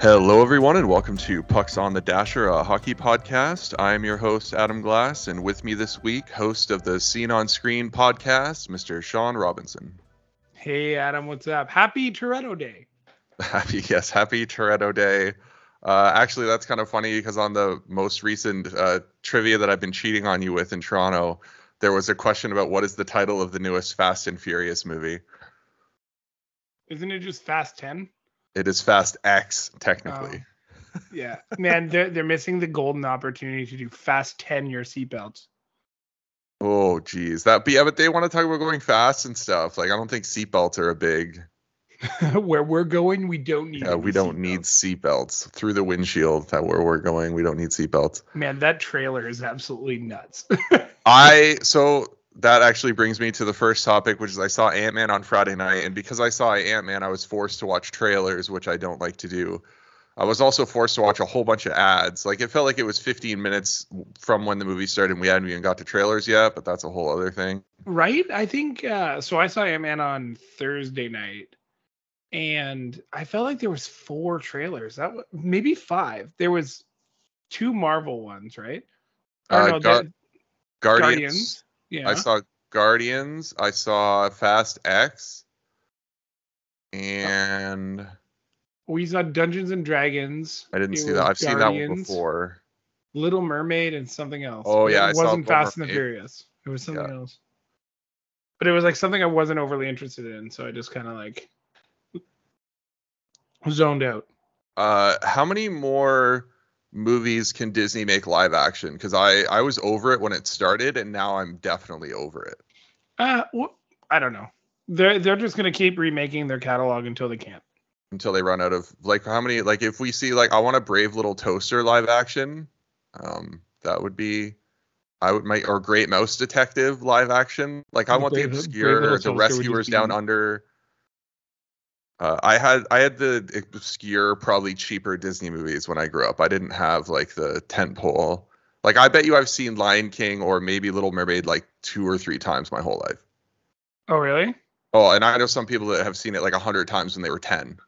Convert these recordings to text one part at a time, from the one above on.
Hello, everyone, and welcome to Pucks on the Dasher, a hockey podcast. I'm your host, Adam Glass, and with me this week, host of the Scene on Screen podcast, Mr. Sean Robinson. Hey, Adam, what's up? Happy Toretto Day. Happy, yes, happy Toretto Day. Uh, actually, that's kind of funny because on the most recent uh, trivia that I've been cheating on you with in Toronto, there was a question about what is the title of the newest Fast and Furious movie. Isn't it just Fast 10? It is Fast X, technically. Oh. Yeah, man, they're they're missing the golden opportunity to do Fast 10 your seatbelts. Oh, geez, that. But yeah, but they want to talk about going fast and stuff. Like, I don't think seatbelts are a big. where we're going, we don't need. Yeah, we don't need seatbelts through the windshield. That where we're going, we don't need seatbelts. Man, that trailer is absolutely nuts. I so that actually brings me to the first topic, which is I saw Ant Man on Friday night, and because I saw Ant Man, I was forced to watch trailers, which I don't like to do. I was also forced to watch a whole bunch of ads. Like it felt like it was 15 minutes from when the movie started, and we hadn't even got to trailers yet. But that's a whole other thing. Right? I think uh, so. I saw Ant Man on Thursday night, and I felt like there was four trailers. That was, maybe five. There was two Marvel ones, right? Uh, no, Gar- Guardians. Guardians yeah. I saw Guardians. I saw Fast X. And oh, we saw Dungeons and Dragons. I didn't it see that. I've Guardians, seen that one before. Little Mermaid and something else. Oh yeah, it I wasn't Fast and the Furious. It was something yeah. else. But it was like something I wasn't overly interested in, so I just kind of like zoned out. Uh, how many more movies can Disney make live action? Because I I was over it when it started, and now I'm definitely over it. Uh, well, I don't know. They're they're just gonna keep remaking their catalog until they can't. Until they run out of like how many like if we see like I want a Brave Little Toaster live action, um that would be I would make or Great Mouse Detective live action. Like I want Brave, the obscure the Rescuers Down Under uh, I had I had the obscure, probably cheaper Disney movies when I grew up. I didn't have like the tent pole. Like I bet you I've seen Lion King or maybe Little Mermaid like two or three times my whole life. Oh really? Oh, and I know some people that have seen it like a hundred times when they were ten.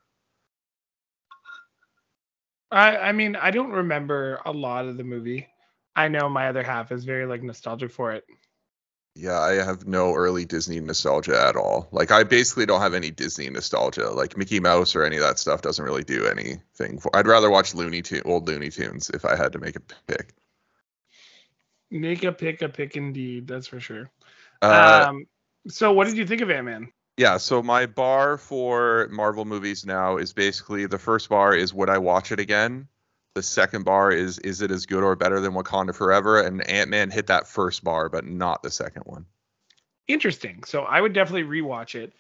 I I mean I don't remember a lot of the movie. I know my other half is very like nostalgic for it. Yeah, I have no early Disney nostalgia at all. Like I basically don't have any Disney nostalgia. Like Mickey Mouse or any of that stuff doesn't really do anything for. I'd rather watch Looney Tune, old Looney Tunes if I had to make a pick. Make a pick, a pick indeed. That's for sure. Uh, um, so what did you think of Ant Man? Yeah, so my bar for Marvel movies now is basically the first bar is would I watch it again? The second bar is is it as good or better than Wakanda Forever? And Ant Man hit that first bar, but not the second one. Interesting. So I would definitely rewatch it.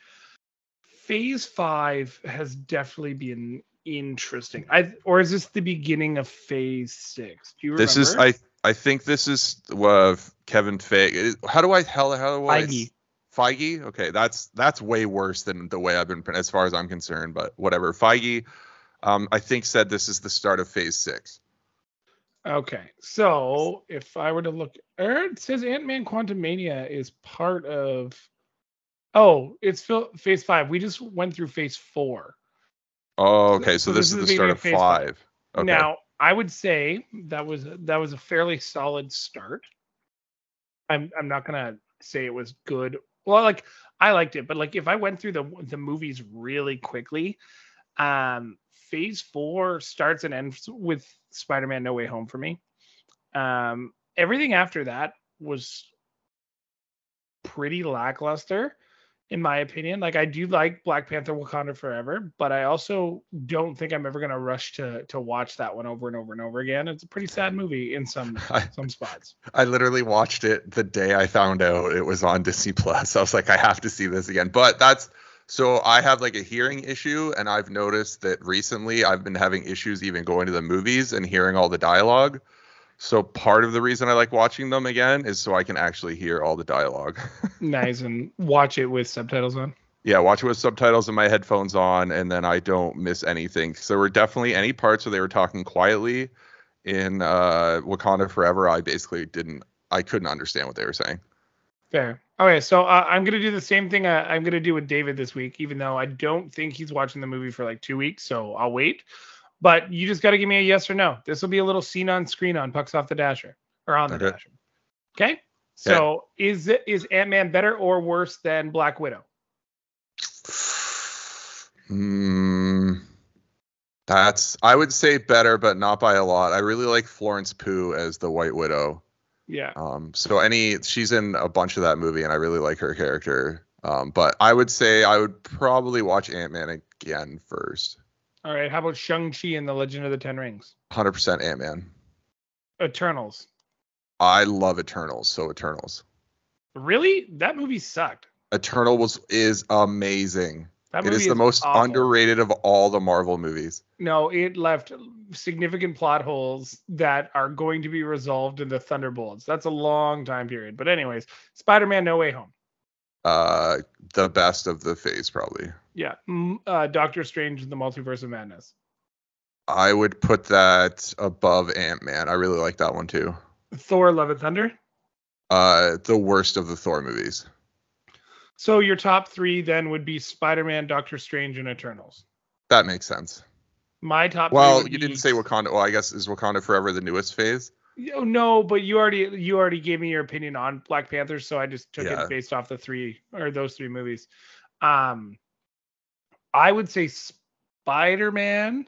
Phase five has definitely been interesting. I or is this the beginning of Phase six? Do you remember? This is I I think this is uh, Kevin Feige. How do I hell how do I Feige. Feige? Okay, that's that's way worse than the way I've been as far as I'm concerned. But whatever. Feige um, I think said this is the start of phase six. Okay, so if I were to look, er, it says Ant Man Quantumania is part of. Oh, it's phase five. We just went through phase four. Oh, okay. So, so this, this, is the start of five. five. Okay. Now, I would say that was that was a fairly solid start. I'm I'm not gonna say it was good. Well, like I liked it, but like if I went through the the movies really quickly, um, phase four starts and ends with Spider-Man No Way Home for me. Um, everything after that was pretty lackluster, in my opinion. Like I do like Black Panther Wakanda Forever, but I also don't think I'm ever gonna rush to to watch that one over and over and over again. It's a pretty sad movie in some I, some spots. I literally watched it the day I found out it was on Disney Plus. I was like, I have to see this again. But that's so I have like a hearing issue, and I've noticed that recently I've been having issues even going to the movies and hearing all the dialogue. So part of the reason I like watching them again is so I can actually hear all the dialogue. nice, and watch it with subtitles on. Yeah, watch it with subtitles and my headphones on, and then I don't miss anything. So there were definitely any parts where they were talking quietly in uh, Wakanda Forever. I basically didn't, I couldn't understand what they were saying. Fair. Okay, so uh, I'm gonna do the same thing uh, I'm gonna do with David this week, even though I don't think he's watching the movie for like two weeks, so I'll wait. But you just got to give me a yes or no. This will be a little scene on screen on Pucks Off the Dasher or on the Okay. Dasher. Okay. So is it is Ant Man better or worse than Black Widow? Hmm. That's I would say better, but not by a lot. I really like Florence Pugh as the White Widow. Yeah. Um, so any she's in a bunch of that movie, and I really like her character. Um, but I would say I would probably watch Ant Man again first. All right. How about Shang Chi and the Legend of the Ten Rings? Hundred percent Ant Man. Eternals. I love Eternals, so Eternals. Really? That movie sucked. Eternal was is amazing. That It movie is the most awful. underrated of all the Marvel movies. No, it left significant plot holes that are going to be resolved in the Thunderbolts. That's a long time period. But anyways, Spider-Man: No Way Home. Uh, the best of the phase probably. Yeah. Uh, Doctor Strange and the Multiverse of Madness. I would put that above Ant Man. I really like that one too. Thor: Love and Thunder. Uh, the worst of the Thor movies. So your top three then would be Spider-Man, Doctor Strange, and Eternals. That makes sense. My top. three Well, you didn't say Wakanda. Well, I guess is Wakanda Forever the newest phase? Oh, no, but you already you already gave me your opinion on Black Panther, so I just took Yeah. it based off the three or those three movies. Um, I would say Spider-Man,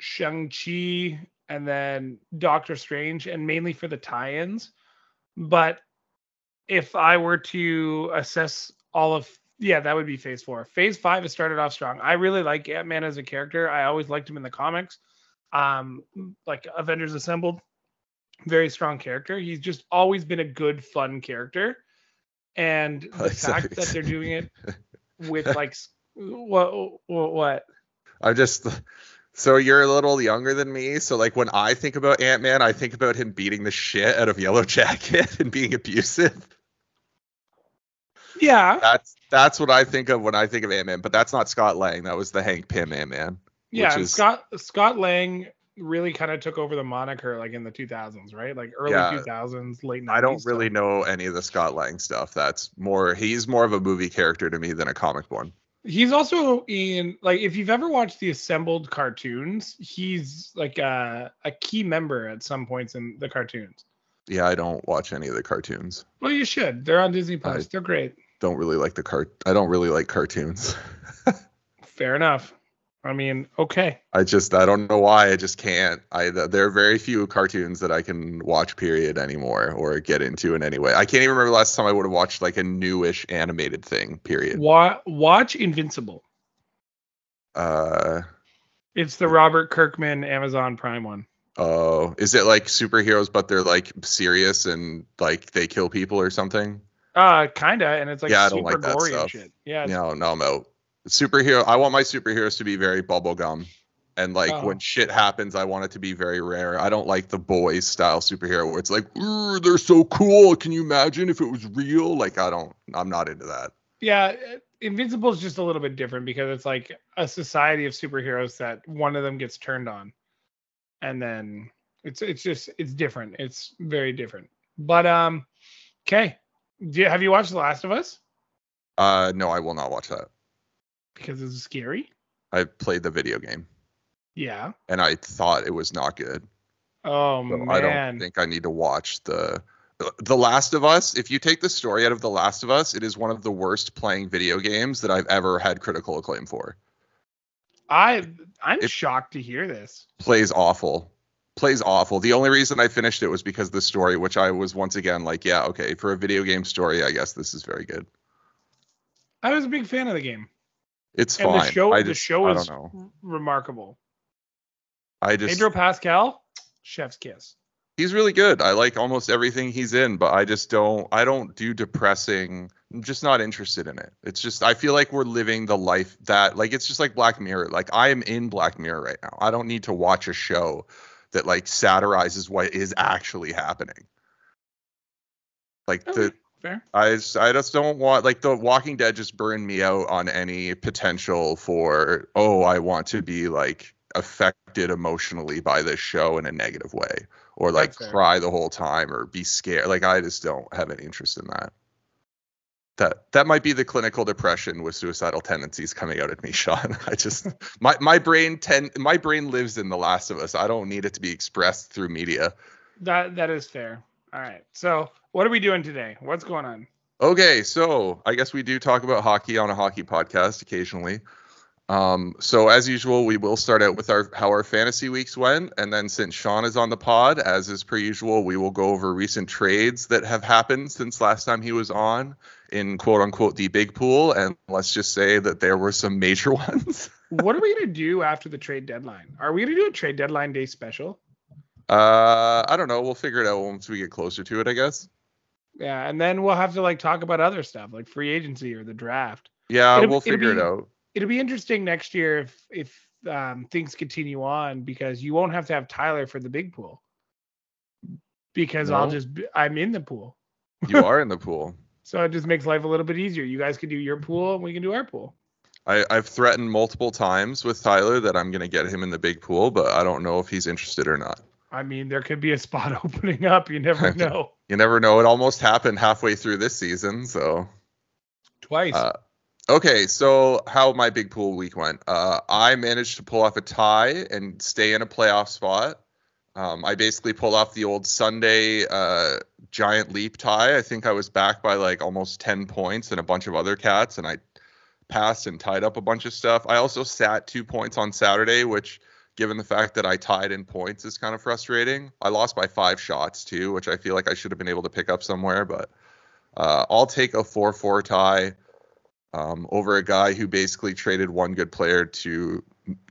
Shang-Chi, and then Doctor Strange, and mainly for the tie-ins. But if I were to assess all of yeah, that would be phase four. Phase five has started off strong. I really like Ant-Man as a character. I always liked him in the comics. Um, like Avengers Assembled, very strong character. He's just always been a good, fun character. And the fact that they're doing it with like what what what I just so you're a little younger than me. So like when I think about Ant Man, I think about him beating the shit out of Yellow Jacket and being abusive. Yeah That's that's what I think of when I think of Ant Man. But that's not Scott Lang. That was the Hank Pym Ant Man. yeah is- Scott Scott Lang really kind of took over the moniker like in the 2000s right like early Yeah. 2000s late 90s I don't really know any of the Scott Lang stuff. That's more he's more of a movie character to me than a comic one. He's also in like if you've ever watched the assembled cartoons, he's like a, a key member at some points in the cartoons. Yeah, I don't watch any of the cartoons. Well, you should. They're on Disney Plus. I- They're great. Don't really like the cart. I don't really like cartoons. Fair enough. I mean, okay. I just I don't know why I just can't. I there are very few cartoons that I can watch period anymore or get into in any way. I can't even remember the last time I would have watched like a newish animated thing. Period. Wa- watch Invincible. Uh It's the Robert Kirkman Amazon Prime one. oh, is it like superheroes but they're like serious and like they kill people or something? Uh, kinda, and it's like Yeah, I don't super like that stuff. shit. Yeah, No, no, I'm out. Superhero. I want my superheroes to be very bubblegum. And like Oh. when shit happens, I want it to be very rare. I don't like the boys style superhero where it's like, "Ooh, they're so cool. Can you imagine if it was real? Like I don't. I'm not into that. yeah. Invincible is just a little bit different because it's like a society of superheroes that one of them gets turned on, and then it's it's just it's different. It's very different. But um, okay. Do you, have you watched The Last of Us? Uh, no, I will not watch that. Because it's scary. I played the video game Yeah. and I thought it was not good. Oh So man. I don't think I need to watch the The Last of Us. If you take the story out of The Last of Us, it is one of the worst playing video games that I've ever had critical acclaim for. I I'm It- shocked to hear this. plays awful plays awful. The only reason i finished it was because the story which i was once again like yeah okay for a video game story i guess this is very good. I was a big fan of the game. it's And fine. the show I the show is remarkable. i just Pedro Pascal, chef's kiss. he's really good. I like almost everything he's in but i just don't i don't do depressing i'm just not interested in it. It's just i feel like we're living the life that like it's just like black mirror. Like i am in black mirror right now. I don't need to watch a show that like satirizes what is actually happening like the fair. I just, I just don't want like the Walking Dead just burned me out on any potential for oh I want to be like affected emotionally by this show in a negative way or like cry the whole time or be scared like I just don't have any interest in that. That that might be the clinical depression with suicidal tendencies coming out at me, Sean. I just my my brain ten my brain lives in The Last of Us. I don't need it to be expressed through media. That that is fair. All right. So what are we doing today? What's going on? Okay, so I guess we do talk about hockey on a hockey podcast occasionally. Um, so as usual, we will start out with our how our fantasy weeks went, and then since Sean is on the pod, as is per usual, we will go over recent trades that have happened since last time he was on in quote unquote the big pool, and let's just say that there were some major ones. what are we gonna do after the trade deadline? Are we gonna do a trade deadline day special? Uh, I don't know. We'll figure it out once we get closer to it, I guess. Yeah, and then we'll have to like talk about other stuff like free agency or the draft. Yeah, it'll, we'll figure be, it out it'll be interesting next year if if um, things continue on because you won't have to have Tyler for the big pool because no. I'll just be, I'm in the pool. you are in the pool. So it just makes life a little bit easier. You guys can do your pool and we can do our pool. I, I've threatened multiple times with Tyler that I'm going to get him in the big pool, but I don't know if he's interested or not. I mean, there could be a spot opening up. You never know. you never know. It almost happened halfway through this season, so twice. Uh, Okay, so how my big pool week went. Uh, I managed to pull off a tie and stay in a playoff spot. Um, I basically pulled off the old Sunday uh, giant leap tie. I think I was back by like almost 10 points and a bunch of other cats, and I passed and tied up a bunch of stuff. I also sat two points on Saturday, which, given the fact that I tied in points, is kind of frustrating. I lost by five shots too, which I feel like I should have been able to pick up somewhere, but uh, I'll take a 4 4 tie um, over a guy who basically traded one good player to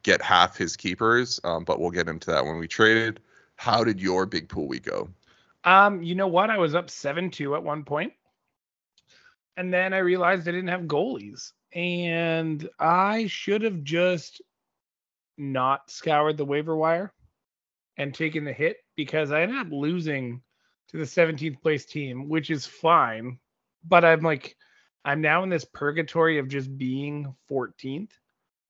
get half his keepers. Um, but we'll get into that when we traded. How did your big pool week go? Um, you know what? I was up seven two at one point, and then I realized I didn't have goalies, and I should have just not scoured the waiver wire and taken the hit because I ended up losing to the 17th place team, which is fine. But I'm like, I'm now in this purgatory of just being 14th.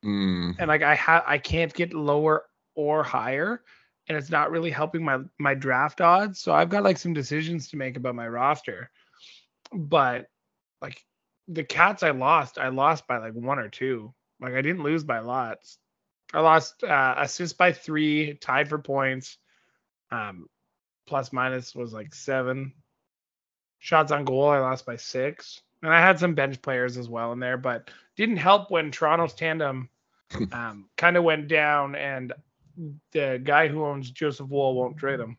Mm. And like I have I can't get lower or higher and it's not really helping my my draft odds. So I've got like some decisions to make about my roster. But like the cats I lost, I lost by like one or two. Like I didn't lose by lots. I lost uh assists by 3, tied for points. Um plus minus was like 7. Shots on goal I lost by 6 and I had some bench players as well in there, but didn't help when Toronto's tandem um, kind of went down, and the guy who owns Joseph Woll won't trade him.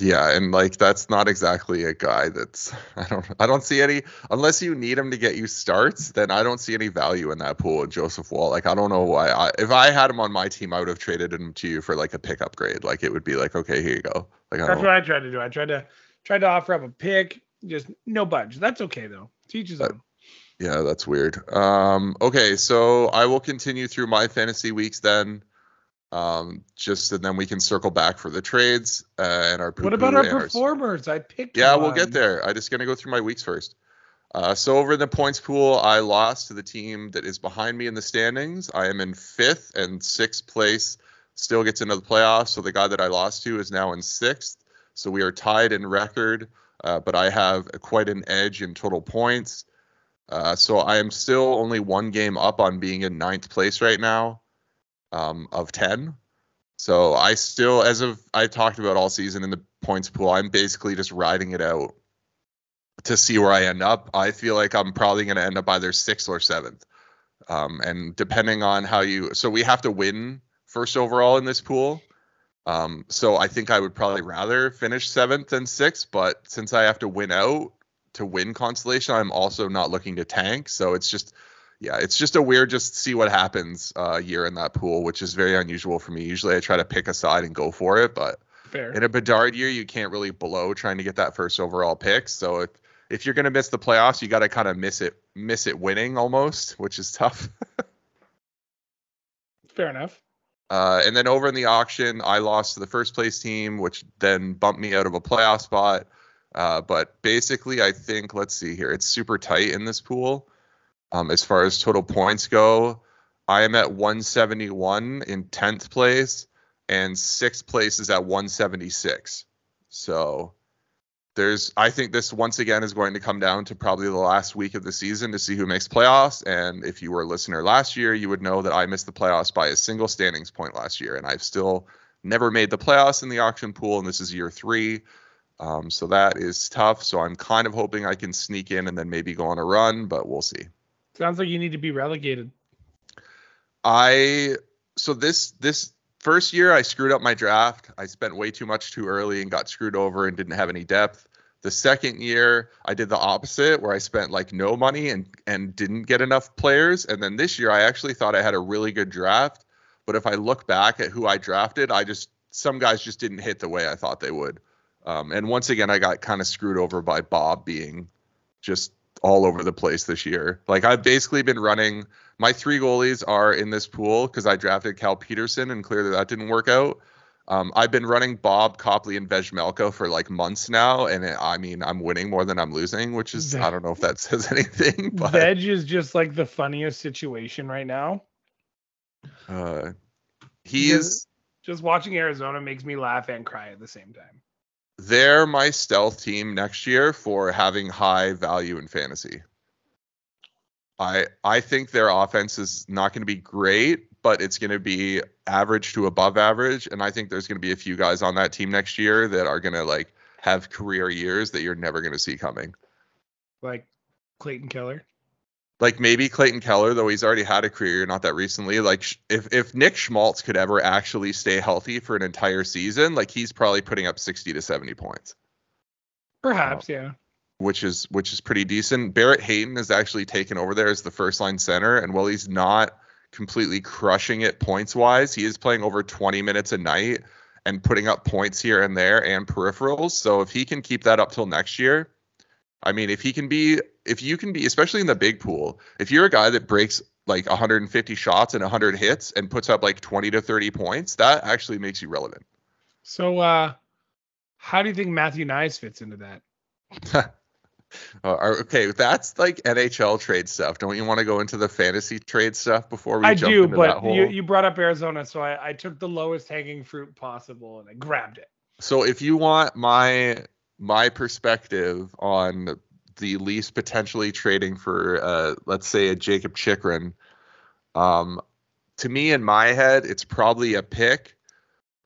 Yeah, and like that's not exactly a guy that's I don't I don't see any unless you need him to get you starts, then I don't see any value in that pool of Joseph Woll. Like I don't know why I, if I had him on my team, I would have traded him to you for like a pick upgrade. Like it would be like, okay, here you go. Like that's what I tried to do. I tried to tried to offer up a pick, just no budge. That's okay though. Teaches them. Yeah, that's weird. Um, okay, so I will continue through my fantasy weeks then. Um, just and then we can circle back for the trades uh, and our. What about our performers? I picked. Yeah, one. we'll get there. I'm just gonna go through my weeks first. Uh, so over in the points pool, I lost to the team that is behind me in the standings. I am in fifth and sixth place. Still gets into the playoffs. So the guy that I lost to is now in sixth. So we are tied in record uh, but I have quite an edge in total points. Uh, so I am still only one game up on being in ninth place right now um, of 10. So I still, as of I talked about all season in the points pool, I'm basically just riding it out to see where I end up. I feel like I'm probably going to end up either sixth or seventh. Um, and depending on how you, so we have to win first overall in this pool. Um, so I think I would probably rather finish seventh than sixth, but since I have to win out to win consolation, I'm also not looking to tank. So it's just, yeah, it's just a weird just see what happens uh, year in that pool, which is very unusual for me. Usually I try to pick a side and go for it, but Fair. in a Bedard year, you can't really blow trying to get that first overall pick. So if if you're gonna miss the playoffs, you got to kind of miss it, miss it winning almost, which is tough. Fair enough. Uh, and then over in the auction, I lost to the first place team, which then bumped me out of a playoff spot. Uh, but basically, I think let's see here, it's super tight in this pool. Um, as far as total points go, I am at 171 in 10th place, and sixth place is at 176. So there's I think this once again is going to come down to probably the last week of the season to see who makes playoffs. And if you were a listener last year, you would know that I missed the playoffs by a single standings point last year, and I've still never made the playoffs in the auction pool, and this is year three. Um, so that is tough. So I'm kind of hoping I can sneak in and then maybe go on a run, but we'll see. Sounds like you need to be relegated. I so this this first year I screwed up my draft. I spent way too much too early and got screwed over and didn't have any depth. The second year I did the opposite where I spent like no money and and didn't get enough players. And then this year I actually thought I had a really good draft, but if I look back at who I drafted, I just some guys just didn't hit the way I thought they would. Um, and once again, I got kind of screwed over by Bob being just all over the place this year. Like I've basically been running my three goalies are in this pool because I drafted Cal Petersen and clearly that didn't work out. Um, I've been running Bob Copley and Vejmelka for like months now, and it, I mean I'm winning more than I'm losing, which is I don't know if that says anything. But Veg is just like the funniest situation right now. Uh, he's just, just watching Arizona makes me laugh and cry at the same time. They're my stealth team next year for having high value in fantasy. I I think their offense is not going to be great, but it's going to be average to above average, and I think there's going to be a few guys on that team next year that are going to like have career years that you're never going to see coming. Like Clayton Keller. Like maybe Clayton Keller, though he's already had a career not that recently. Like if if Nick Schmaltz could ever actually stay healthy for an entire season, like he's probably putting up 60 to 70 points. Perhaps, yeah which is which is pretty decent. Barrett Hayton has actually taken over there as the first line center, and while he's not completely crushing it points wise, he is playing over 20 minutes a night and putting up points here and there and peripherals. So if he can keep that up till next year, I mean, if he can be, if you can be, especially in the big pool, if you're a guy that breaks like 150 shots and 100 hits and puts up like 20 to 30 points, that actually makes you relevant. So, uh, how do you think Matthew Knies fits into that? Uh, okay, that's like NHL trade stuff. Don't you want to go into the fantasy trade stuff before we? I jump do, into but that you you brought up Arizona, so I, I took the lowest hanging fruit possible and I grabbed it. So if you want my my perspective on the least potentially trading for, uh, let's say a Jakob Chychrun, um, to me in my head, it's probably a pick,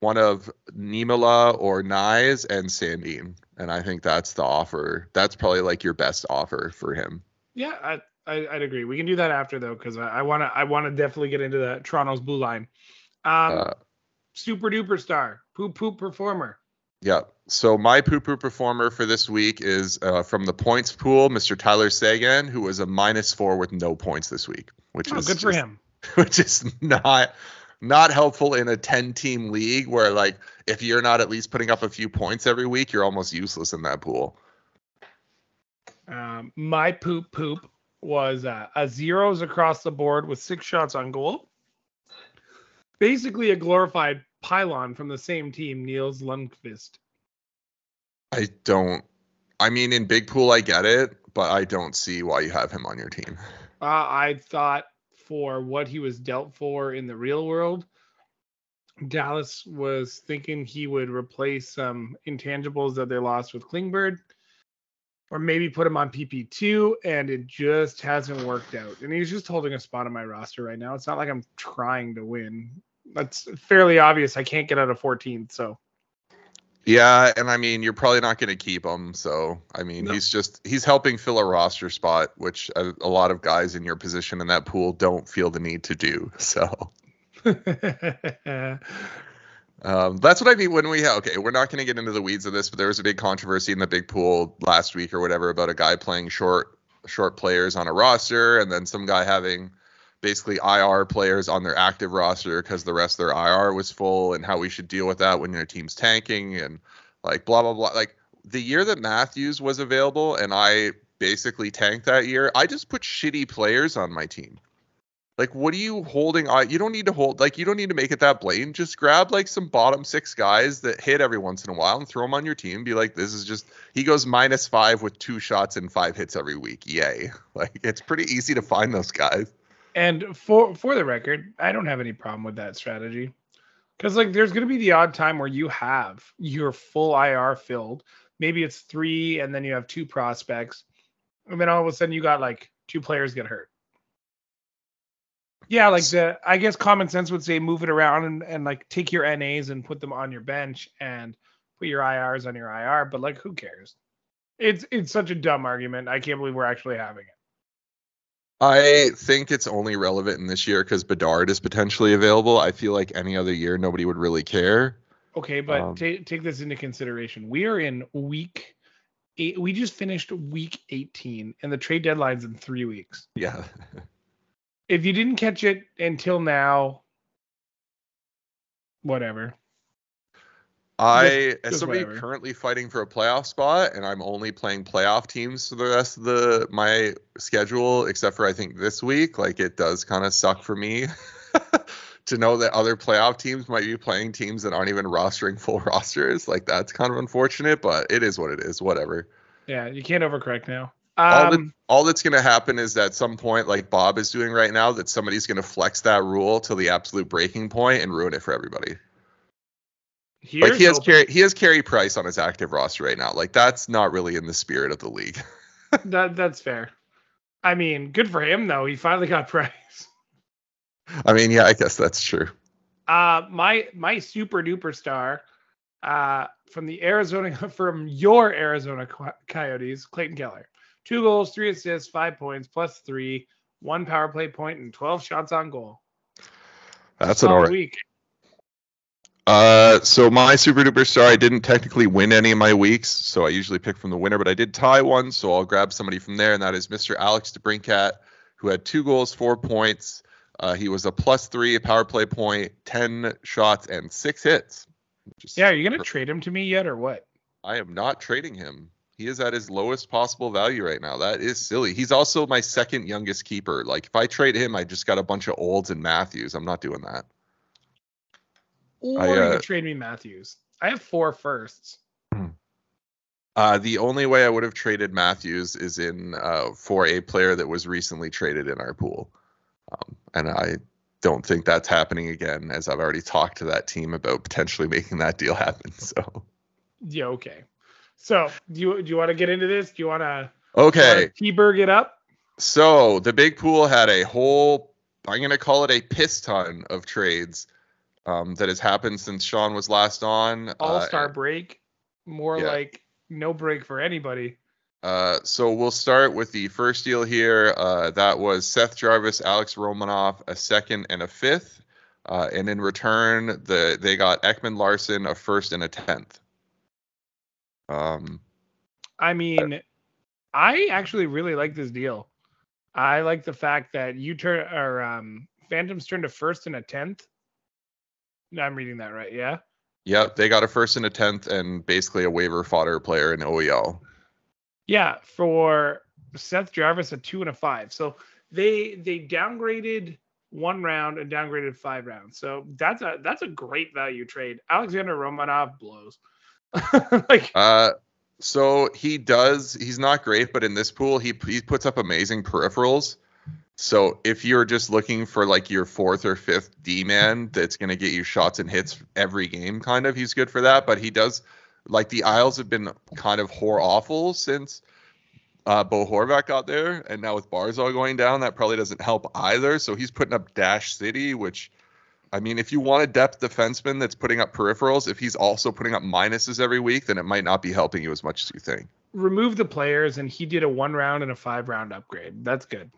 one of Niemela or Knies and Sandin and I think that's the offer. That's probably like your best offer for him. Yeah, I, I would agree. We can do that after though, because I want to I want to definitely get into the Toronto's blue line. Um, uh, super duper star, poop poop performer. Yeah. So my poo poo performer for this week is uh, from the points pool, Mr. Tyler Seguin, who was a minus four with no points this week, which oh, is good for him. Which is not not helpful in a 10 team league where like if you're not at least putting up a few points every week, you're almost useless in that pool. Um, my poop poop was uh, a zeros across the board with six shots on goal. Basically, a glorified pylon from the same team, Nils Lundkvist. I don't. I mean, in big pool, I get it, but I don't see why you have him on your team. Uh, I thought for what he was dealt for in the real world. Dallas was thinking he would replace some intangibles that they lost with Klingberg, or maybe put him on PP2, and it just hasn't worked out. And he's just holding a spot on my roster right now. It's not like I'm trying to win. That's fairly obvious. I can't get out of 14th, so yeah, and I mean, you're probably not going to keep him. So, I mean, no. he's just he's helping fill a roster spot, which a, a, lot of guys in your position in that pool don't feel the need to do. So, um, that's what I mean when we have. Okay, we're not going to get into the weeds of this, but there was a big controversy in the big pool last week or whatever about a guy playing short short players on a roster, and then some guy having basically IR players on their active roster because the rest of their IR was full, and how we should deal with that when your team's tanking and like blah blah blah. Like the year that Matthews was available and I basically tanked that year, I just put shitty players on my team. Like, what are you holding on? You don't need to hold, like, you don't need to make it that blatant. Just grab, like, some bottom six guys that hit every once in a while and throw them on your team. Be like, this is just, he goes minus five with two shots and five hits every week. Yay. Like, it's pretty easy to find those guys. And for for the record, I don't have any problem with that strategy. Because like there's gonna be the odd time where you have your full IR filled, maybe it's three, and then you have two prospects, and then all of a sudden you got like two players get hurt. Yeah, like the I guess common sense would say move it around and, and like take your NAs and put them on your bench and put your IRs on your IR, but like who cares? It's it's such a dumb argument. I can't believe we're actually having it. I think it's only relevant in this year because Bedard is potentially available. I feel like any other year nobody would really care. Okay, but um, take take this into consideration. We are in week eight. We just finished week 18, and the trade deadline's in three weeks. Yeah. if you didn't catch it until now, whatever. I, just, as somebody whatever. currently fighting for a playoff spot, and I'm only playing playoff teams for the rest of the my schedule, except for I think this week. Like it does kind of suck for me to know that other playoff teams might be playing teams that aren't even rostering full rosters. Like that's kind of unfortunate, but it is what it is. Whatever. Yeah, you can't overcorrect now. Um, all, that, all that's going to happen is at some point, like Bob is doing right now, that somebody's going to flex that rule to the absolute breaking point and ruin it for everybody. Like he has carry he has Carey Price on his active roster right now. Like that's not really in the spirit of the league. that that's fair. I mean, good for him though. He finally got Price. I mean, yeah, I guess that's true. Uh, my my super duper star, uh, from the Arizona from your Arizona Coyotes, Clayton Keller. Two goals, three assists, five points, plus three, one power play point, and 12 shots on goal. That's an all right. week. Uh, so my super duper star, I didn't technically win any of my weeks, so I usually pick from the winner, but I did tie one, so I'll grab somebody from there, and that is Mr. Alex DeBrincat, who had two goals, four points. Uh, he was a plus three, a power play point, ten shots, and six hits. Yeah, are you gonna perfect. trade him to me yet, or what? I am not trading him. He is at his lowest possible value right now. That is silly. He's also my second youngest keeper. Like if I trade him, I just got a bunch of olds and Matthews. I'm not doing that. Or I, uh, you could trade me Matthews. I have four firsts. Hmm. Uh, the only way I would have traded Matthews is in uh, for a player that was recently traded in our pool, um, and I don't think that's happening again. As I've already talked to that team about potentially making that deal happen. So yeah, okay. So do you do you want to get into this? Do you want to okay T-Berg it up? So the big pool had a whole I'm gonna call it a piss ton of trades um, that has happened since Sean was last on. All Star uh, break, more yeah. like no break for anybody. Uh, so we'll start with the first deal here. Uh, that was Seth Jarvis, Alex Romanov, a second and a fifth. Uh, and in return, the they got Ekman Larsson a first and a tenth. Um, I mean, I actually really like this deal. I like the fact that you turn or um, Phantoms turned a first and a tenth. I'm reading that right. Yeah. Yep, they got a first and a tenth, and basically a waiver fodder player in OEL. Yeah, for Seth Jarvis, a two and a five. So they they downgraded one round and downgraded five rounds. So that's a that's a great value trade. Alexander Romanov blows. like uh so he does he's not great but in this pool he he puts up amazing peripherals so if you're just looking for like your fourth or fifth D man that's going to get you shots and hits every game kind of he's good for that but he does like the Isles have been kind of whore awful since uh, Bo Horvat got there, and now with Barzal going down, that probably doesn't help either. So he's putting up Dash City, which I mean, if you want a depth defenseman that's putting up peripherals, if he's also putting up minuses every week, then it might not be helping you as much as you think. Remove the players, and he did a one round and a five round upgrade. That's good.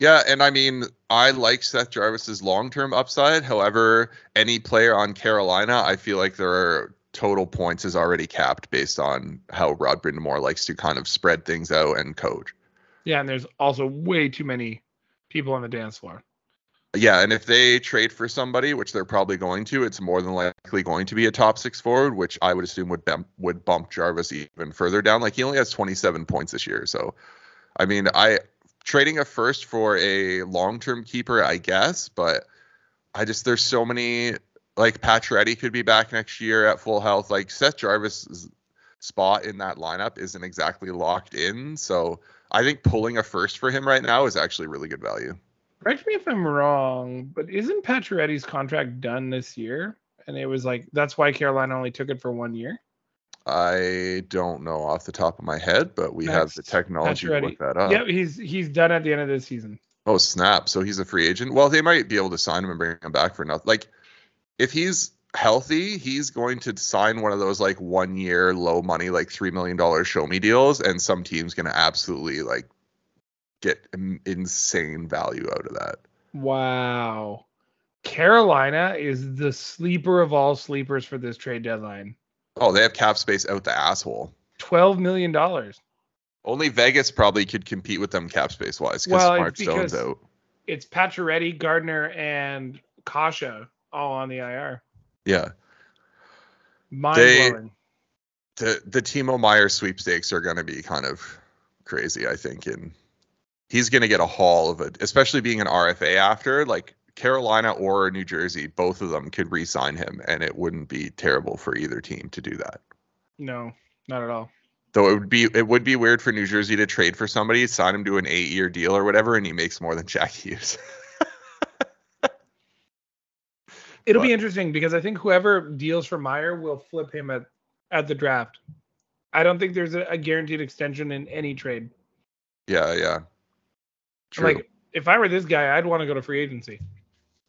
Yeah, and I mean, I like Seth Jarvis's long term upside. However, any player on Carolina, I feel like their total points is already capped based on how Rod Brind'Amour likes to kind of spread things out and coach. Yeah, and there's also way too many people on the dance floor. Yeah, and if they trade for somebody, which they're probably going to, it's more than likely going to be a top six forward, which I would assume would bump, would bump Jarvis even further down. Like he only has 27 points this year, so I mean, I trading a first for a long-term keeper, I guess, but I just there's so many like Pacioretty could be back next year at full health. Like Seth Jarvis' spot in that lineup isn't exactly locked in, so I think pulling a first for him right now is actually really good value. Correct me if I'm wrong, but isn't Pacioretty's contract done this year? And it was like that's why Carolina only took it for one year. I don't know off the top of my head, but we have the technology to look that up. Yep, he's he's done at the end of this season. Oh snap! So he's a free agent. Well, they might be able to sign him and bring him back for nothing. Like, if he's healthy, he's going to sign one of those like one year low money, like three million dollar show me deals, and some team's gonna absolutely like get insane value out of that. Wow. Carolina is the sleeper of all sleepers for this trade deadline. Oh, they have cap space out the asshole. Twelve million dollars. Only Vegas probably could compete with them cap space wise because Well, Smart it's Stone's because- out. It's Pacioretty, Gardiner, and Kasha all on the IR. Yeah. Mind They- blowing. the the Timo Meier sweepstakes are going to be kind of crazy, I think, and he's going to get a haul of it, especially being an RFA after. Like Carolina or New Jersey, both of them could re-sign him, and it wouldn't be terrible for either team to do that. No, not at all. Though it would be it would be weird for New Jersey to trade for somebody, sign him to an eight-year deal or whatever, and he makes more than Jack Hughes. It'll be interesting because I think whoever deals for Meier will flip him at at the draft. I don't think there's a, a guaranteed extension in any trade. yeah, yeah. True. Like if I were this guy, I'd want to go to free agency.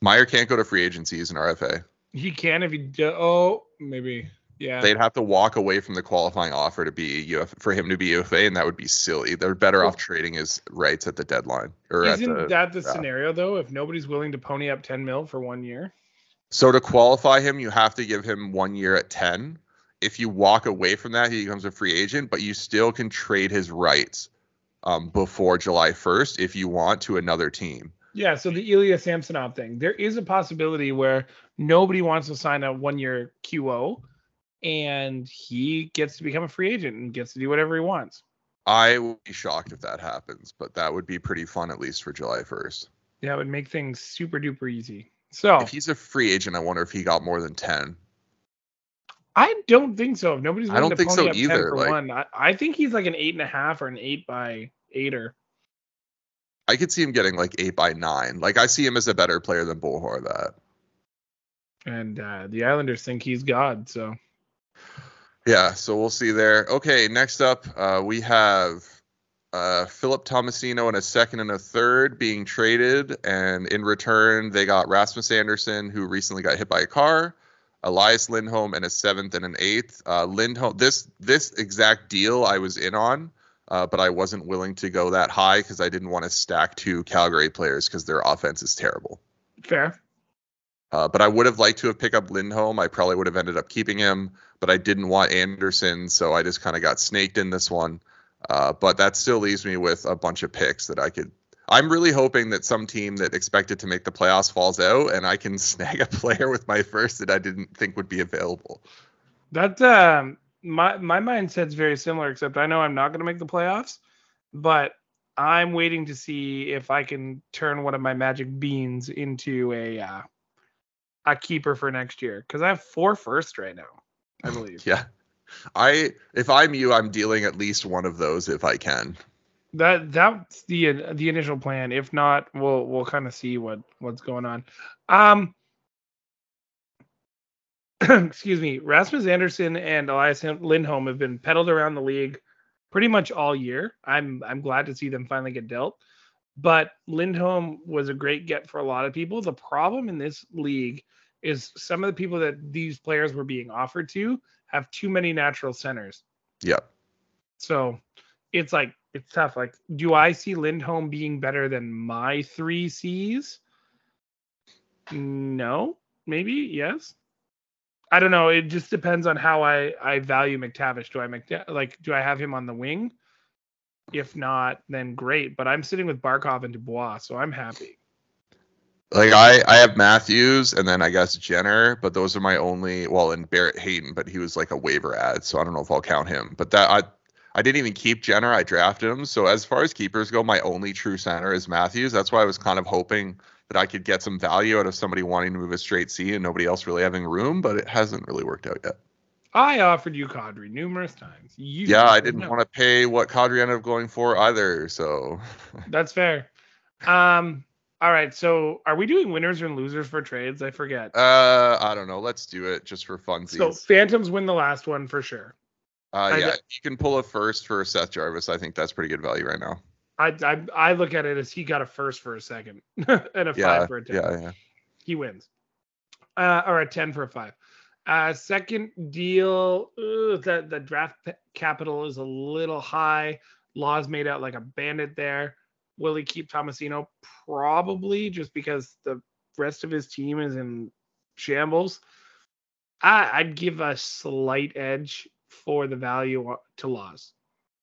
Meier can't go to free agency; he's an RFA. He can if he do, oh maybe yeah. they'd have to walk away from the qualifying offer to be UF for him to be UFA, and that would be silly. They're better off trading his rights at the deadline or at Isn't the. that the draft. scenario though? If nobody's willing to pony up 10 mil for one year, So to qualify him, you have to give him one year at ten. If you walk away from that, he becomes a free agent, but you still can trade his rights um, before July first if you want to another team. Yeah. So the Ilya Samsonov thing, there is a possibility where nobody wants to sign a one year QO, and he gets to become a free agent and gets to do whatever he wants. I would be shocked if that happens, but that would be pretty fun at least for July first. Yeah, it would make things super duper easy. So If he's a free agent, I wonder if he got more than ten. I don't think so. If nobody's I don't to think so either, like- one, I, I think he's like an eight and a half or an eight by eighter. I could see him getting like eight by nine. Like I see him as a better player than Bull Horvat. And uh, the Islanders think he's God. So Yeah, so we'll see there. Okay, next up, uh, we have uh, Philip Tomasino and a second and a third being traded, and in return, they got Rasmus Andersson, who recently got hit by a car, Elias Lindholm, and a seventh and an eighth. Uh, Lindholm, this this exact deal I was in on, uh, but I wasn't willing to go that high because I didn't want to stack two Calgary players because their offense is terrible. fair. Uh, but I would have liked to have picked up Lindholm. I probably would have ended up keeping him, but I didn't want Andersson, so I just kind of got snaked in this one. Uh, but that still leaves me with a bunch of picks that I could. I'm really hoping that some team that expected to make the playoffs falls out, and I can snag a player with my first that I didn't think would be available. That um my my mindset's very similar, except I know I'm not gonna make the playoffs, but I'm waiting to see if I can turn one of my magic beans into a uh, a keeper for next year. Because I have four first right now, I believe. Yeah, I if I'm you, I'm dealing at least one of those if I can. That that's the the initial plan. If not, we'll we'll kind of see what what's going on. Um excuse me, Rasmus Andersson and Elias Lindholm have been peddled around the league pretty much all year. I'm I'm glad to see them finally get dealt. But Lindholm was a great get for a lot of people. The problem in this league is some of the people that these players were being offered to have too many natural centers. Yep. So it's like it's tough. Like, do I see Lindholm being better than my three C's? No, maybe yes. I don't know. It just depends on how I I value McTavish. Do I make like do I have him on the wing? If not, then great. But I'm sitting with Barkov and Dubois, so I'm happy. Like I, I have Matthews and then I guess Jenner, but those are my only. Well, and Barrett Hayton, but he was like a waiver ad, so I don't know if I'll count him. But that I, I didn't even keep Jenner. I drafted him. So as far as keepers go, my only true center is Matthews. That's why I was kind of hoping that I could get some value out of somebody wanting to move a straight C and nobody else really having room, but it hasn't really worked out yet. I offered you Kadri numerous times. You Yeah, I didn't no. want to pay what Kadri ended up going for either. So That's fair. Um. All right. So, are we doing winners and losers for trades? I forget. uh, I don't know. Let's do it just for funsies. So, Phantoms win the last one for sure. Uh, I yeah, th- you can pull a first for Seth Jarvis. I think that's pretty good value right now. I, I I look at it as he got a first for a second and a Yeah, five for a ten. yeah, yeah. He wins. Uh, or a ten for a five. Uh, second deal, ugh, the the draft capital is a little high. Laws made out like a bandit there. Will he keep Tomasino? Probably, just because the rest of his team is in shambles. I, I'd give a slight edge for the value to Laws.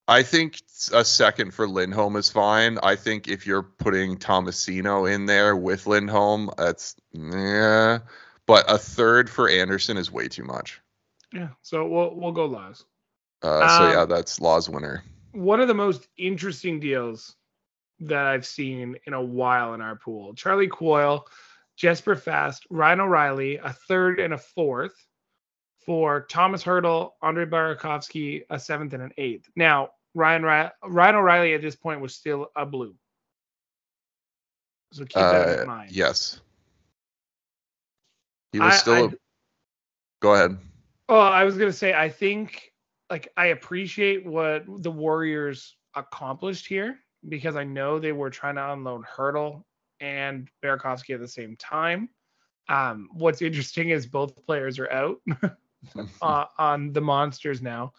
I think a second for Lindholm is fine. I think if you're putting Tomasino in there with Lindholm, that's yeah. But a third for Andersson is way too much. Yeah, so we'll we'll go Laws. Uh, so Um, yeah, that's Law's winner. one of the most interesting deals that I've seen in a while in our pool. Charlie Coyle, Jesper Fast, Ryan O'Reilly, a third and a fourth for Tomas Hertl, Andre Burakovsky, a seventh and an eighth. Now, Ryan Ryan O'Reilly at this point was still a blue. So keep that Uh, in mind. yes. He was I- still. a I- Go ahead. Oh, I was gonna say I think like I appreciate what the Warriors accomplished here because I know they were trying to unload Hertl and Burakovsky at the same time. Um, what's interesting is both players are out uh, on the monsters now,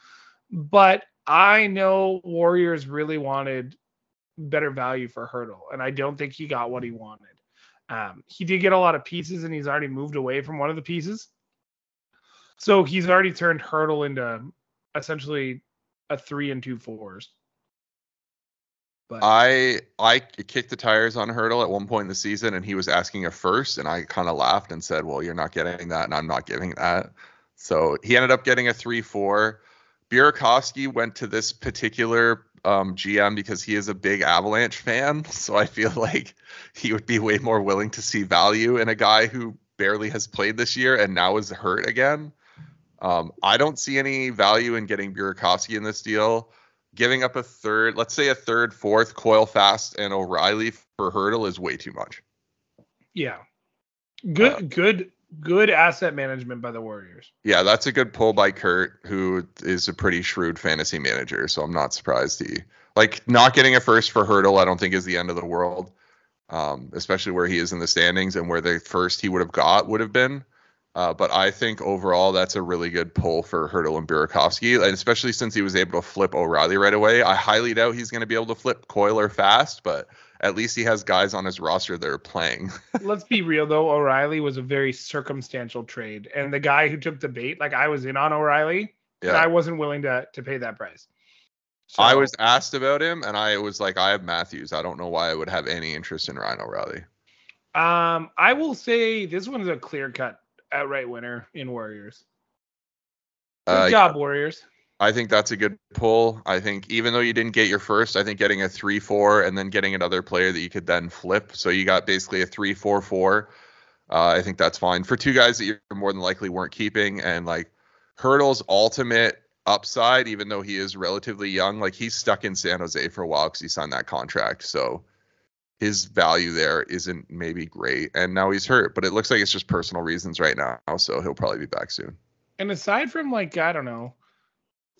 but I know Warriors really wanted better value for Hertl, and I don't think he got what he wanted. Um, he did get a lot of pieces, and he's already moved away from one of the pieces. So he's already turned Hertl into essentially a three and two fours. But I I kicked the tires on Hertl at one point in the season, and he was asking a first, and I kind of laughed and said, "Well, you're not getting that, and I'm not giving that." So he ended up getting a three-four. Burakovsky went to this particular um, GM because he is a big Avalanche fan, so I feel like he would be way more willing to see value in a guy who barely has played this year and now is hurt again. Um, I don't see any value in getting Burakovsky in this deal giving up a third, let's say a third, fourth, Coyle Fast and O'Reilly for Hertl is way too much. yeah, good, Uh, good, good asset management by the Warriors. Yeah, that's a good pull by Kurt, who is a pretty shrewd fantasy manager. So I'm not surprised he like not getting a first for Hertl. I don't think is the end of the world, um, especially where he is in the standings and where the first he would have got would have been. Uh, but I think overall that's a really good pull for Hertl and Burakovsky, and especially since he was able to flip O'Reilly right away. I highly doubt he's going to be able to flip Coiler fast, but at least he has guys on his roster that are playing. Let's be real though, O'Reilly was a very circumstantial trade, and the guy who took the bait, like I was in on O'Reilly, and I wasn't willing to to pay that price. I was asked about him, and I was like, I have Matthews. I don't know why I would have any interest in Ryan O'Reilly. Um, I will say this one's a clear cut outright winner in Warriors. Good Uh, job, Warriors. I think that's a good pull. I think even though you didn't get your first, I think getting a three four and then getting another player that you could then flip. So you got basically a three four four. Uh, I think that's fine for two guys that you're more than likely weren't keeping. And like Hertl's ultimate upside, even though he is relatively young, like he's stuck in San Jose for a while because he signed that contract. So his value there isn't maybe great. And now he's hurt, but it looks like it's just personal reasons right now. So he'll probably be back soon. And aside from like I don't know,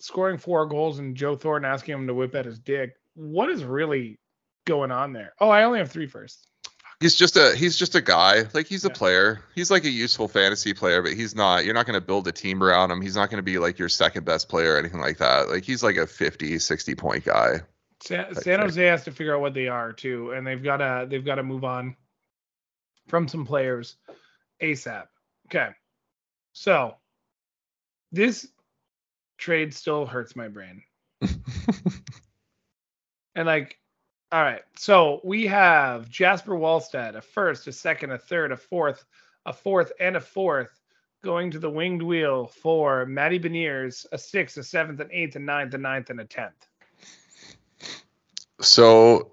scoring four goals and Joe Thornton asking him to whip at his dick, what is really going on there? Oh, I only have three first. He's just a he's just a guy. Like he's a player. He's like a useful fantasy player, but he's not. You're not going to build a team around him. He's not going to be like your second best player or anything like that. Like he's like a 50, 60 point guy. San, San. Jose has to figure out what they are too, and they've got to they've got to move on from some players ASAP. Okay, so this trade still hurts my brain, and like, all right, so we have Jesper Wallstedt, a first, a second, a third, a fourth, a fourth, and a fourth. Going to the winged wheel for Matty Beniers, a sixth, a seventh, an eighth, a ninth, a ninth, and a tenth. So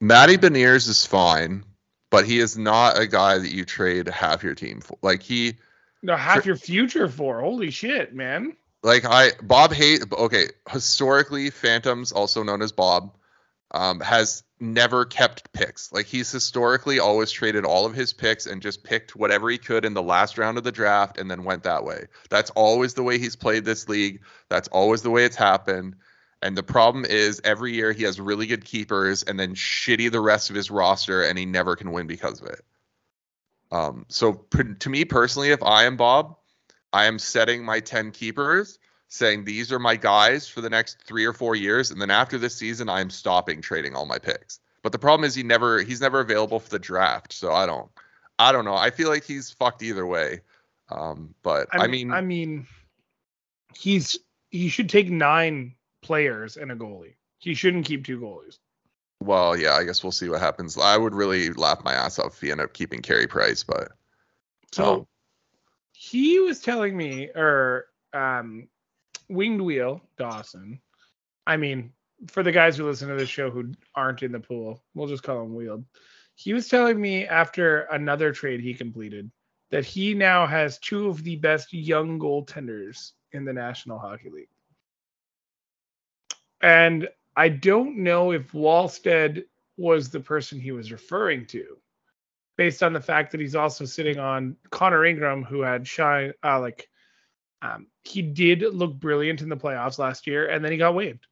Matty Beniers is fine, but he is not a guy that you trade half your team for. Like he No, half your future for. Holy shit, man. Like I Bob hate okay, historically Phantoms also known as Bob um, has never kept picks. Like he's historically always traded all of his picks and just picked whatever he could in the last round of the draft and then went that way. That's always the way he's played this league. That's always the way it's happened. And the problem is every year he has really good keepers and then shitty the rest of his roster and he never can win because of it. Um, so to me personally, if I am Bob, I am setting my 10 keepers saying these are my guys for the next three or four years, and then after this season, I'm stopping trading all my picks. But the problem is he never he's never available for the draft, so I don't I don't know. I feel like he's fucked either way. Um, but I, I mean I mean he's he should take nine players and a goalie. He shouldn't keep two goalies. Well, yeah, I guess we'll see what happens. I would really laugh my ass off if he ended up keeping Carey Price, but so um, he was telling me, or um, Winged Wheel Dawson. I mean, for the guys who listen to this show who aren't in the pool, we'll just call him Wheeled. He was telling me after another trade he completed that he now has two of the best young goaltenders in the National Hockey League. And I don't know if Wallstedt was the person he was referring to, based on the fact that he's also sitting on Connor Ingram, who had shine uh, like um, he did look brilliant in the playoffs last year, and then he got waived.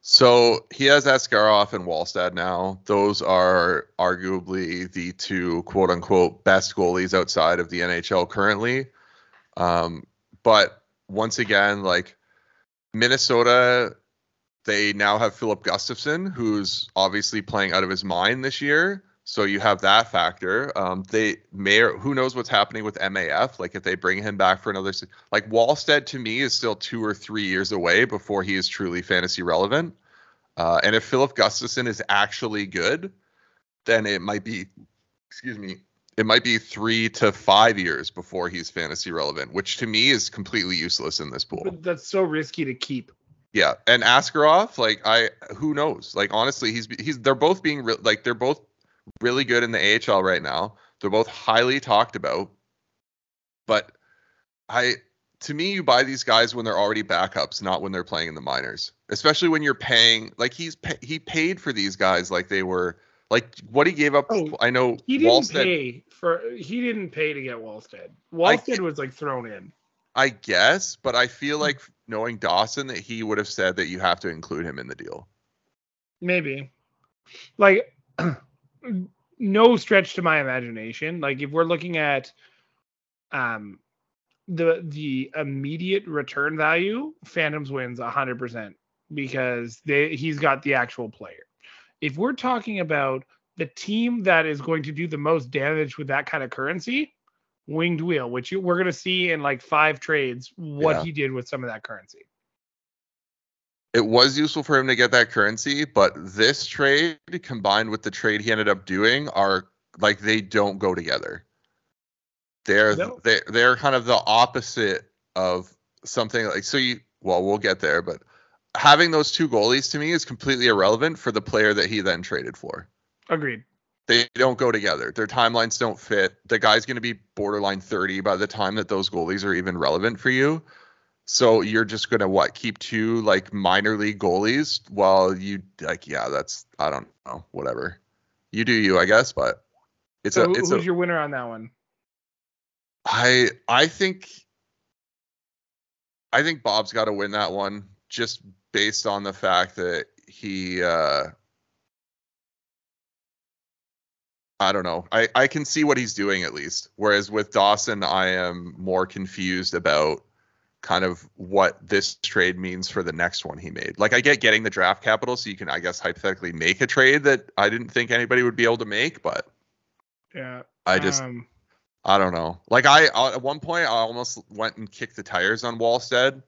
So he has Askarov and Wallstedt now. Those are arguably the two quote unquote best goalies outside of the NHL currently. Um, but once again, like Minnesota, they now have Filip Gustavsson, who's obviously playing out of his mind this year. So you have that factor. Um, they may or who knows what's happening with MAF. Like if they bring him back for another, like Wallstedt to me is still two or three years away before he is truly fantasy relevant. Uh, and if Filip Gustavsson is actually good, then it might be, excuse me, it might be three to five years before he's fantasy relevant, which to me is completely useless in this pool. But that's so risky to keep. Yeah, and Askarov, like I, who knows? Like honestly, he's he's they're both being re- like they're both really good in the AHL right now. They're both highly talked about. But I to me you buy these guys when they're already backups, not when they're playing in the minors. Especially when you're paying like he's he paid for these guys like they were like what he gave up. Oh, I know he didn't pay for he didn't pay to get Wallstedt. Wallstedt was like thrown in. I guess, but I feel like knowing Dawson that he would have said that you have to include him in the deal. Maybe. Like no stretch to my imagination. Like if we're looking at um the the immediate return value, Phantoms wins 100% because they he's got the actual player. If we're talking about the team that is going to do the most damage with that kind of currency, Winged Wheel, which you, we're going to see in like five trades what yeah. he did with some of that currency it was useful for him to get that currency, but this trade combined with the trade he ended up doing are like they don't go together. They're no. they they're kind of the opposite of something like so you well we'll get there, but having those two goalies to me is completely irrelevant for the player that he then traded for. Agreed. They don't go together. Their timelines don't fit. The guy's going to be borderline 30 by the time that those goalies are even relevant for you. So you're just gonna what keep two like minor league goalies while you like yeah that's I don't know whatever you do you I guess but it's so a it's who's a, your winner on that one? I I think I think Bob's got to win that one just based on the fact that he uh I don't know. I I can see what he's doing at least. Whereas with Dawson I am more confused about kind of what this trade means for the next one he made. Like I get getting the draft capital so you can I guess hypothetically make a trade that I didn't think anybody would be able to make, but yeah. I just um, I don't know. Like I at one point I almost went and kicked the tires on Wallstedt.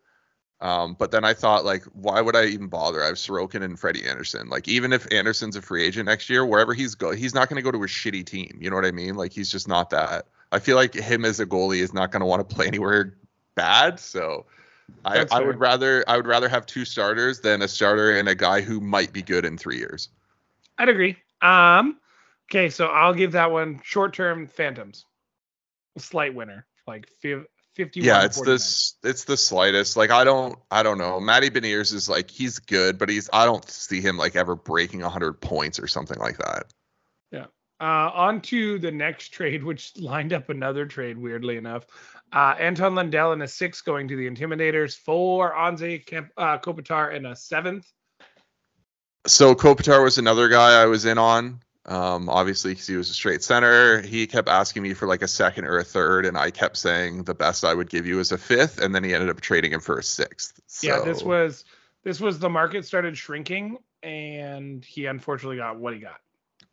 Um, but then I thought like why would I even bother? I have Sorokin and Freddie Andersen. Like even if Andersen's a free agent next year, wherever he's go he's not going to go to a shitty team. You know what I mean? Like he's just not that. I feel like him as a goalie is not going to want to play anywhere bad. So I, I would rather I would rather have two starters than a starter and a guy who might be good in three years. I'd agree. Um, okay, so I'll give that one short term Phantoms, slight winner, like 51. Yeah, it's 49. this it's the slightest. Like I don't I don't know. Matty Beniers is like he's good, but he's I don't see him like ever breaking 100 points or something like that. Uh, on to the next trade, which lined up another trade, weirdly enough. Uh, Anton Lundell and a six going to the Intimidators for Anze Kemp, uh, Kopitar and a seventh. So Kopitar was another guy I was in on. Um, obviously, because he was a straight center. He kept asking me for like a second or a third, and I kept saying the best I would give you is a fifth, and then he ended up trading him for a sixth. So, Yeah, this was this was the market started shrinking, and he unfortunately got what he got.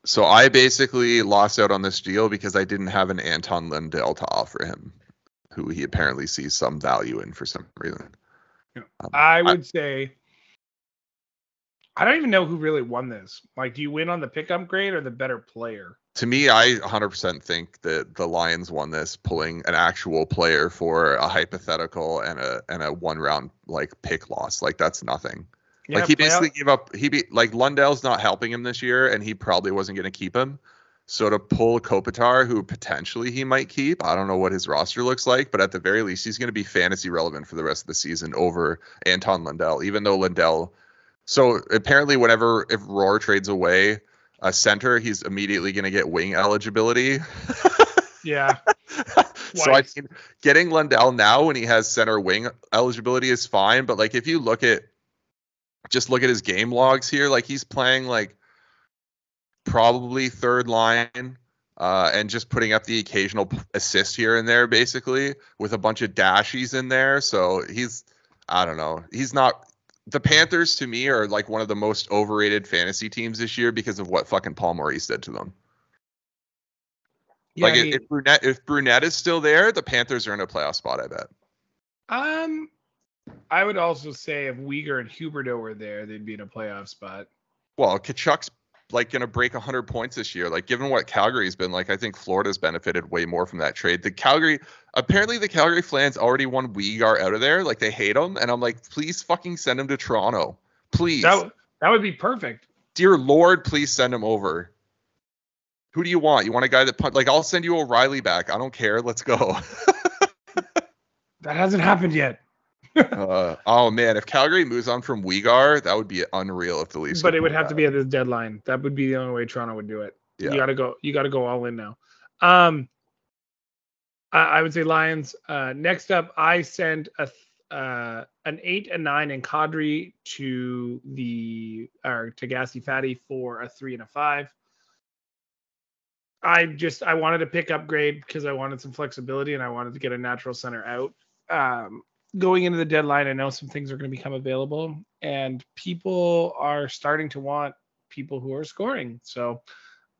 So I basically lost out on this deal because I didn't have an Anton Lundell to offer him, who he apparently sees some value in for some reason. Um, I would say I don't even know who really won this. Like, do you win on the pickup grade or the better player? to me, I 100% think that the Lions won this, pulling an actual player for a hypothetical and a and a one round like pick loss. Like that's nothing. Like he play out- basically gave up. He be like Lundell's not helping him this year, and he probably wasn't going to keep him. So to pull Kopitar, who potentially he might keep, I don't know what his roster looks like, but at the very least, he's going to be fantasy relevant for the rest of the season over Anton Lundell. Even though Lundell, so apparently, whenever if Roar trades away a center, he's immediately going to get wing eligibility. yeah, so I mean, getting Lundell now when he has center wing eligibility is fine, but like if you look at just look at his game logs here, like he's playing like probably third line uh, and just putting up the occasional assist here and there, basically with a bunch of dashies in there. So he's I don't know, he's not. The Panthers to me are like one of the most overrated fantasy teams this year because of what fucking Paul Maurice did to them. yeah. like I mean, if Brunette if Brunette is still there, the Panthers are in a playoff spot. I bet. um, I would also say if Weegar and Huberdeau were there, they'd be in a playoff spot. Well, Tkachuk's like going to break 100 points this year. Like given what Calgary's been like, I think Florida's benefited way more from that trade. The Calgary apparently the Calgary Flames already won Weegar out of there. Like they hate him, and I'm like, please fucking send him to Toronto, please. That that would be perfect. Dear Lord, please send him over. Who do you want? You want a guy that punt? Like I'll send you O'Reilly back. I don't care. Let's go. That hasn't happened yet. Uh, oh man, if Calgary moves on from Weegar, that would be unreal if the Leafs. but it would have to be at this deadline. That would be the only way Toronto would do it. Yeah. You gotta go. You gotta go all in now. Um, I, I would say Lions. Uh, next up, I sent a th- uh an eight and nine in Kadri to the or to Gassy Fatty for a three and a five. I just I wanted to pick upgrade because I wanted some flexibility and I wanted to get a natural center out. Um, going into the deadline, I know some things are going to become available, and people are starting to want people who are scoring. So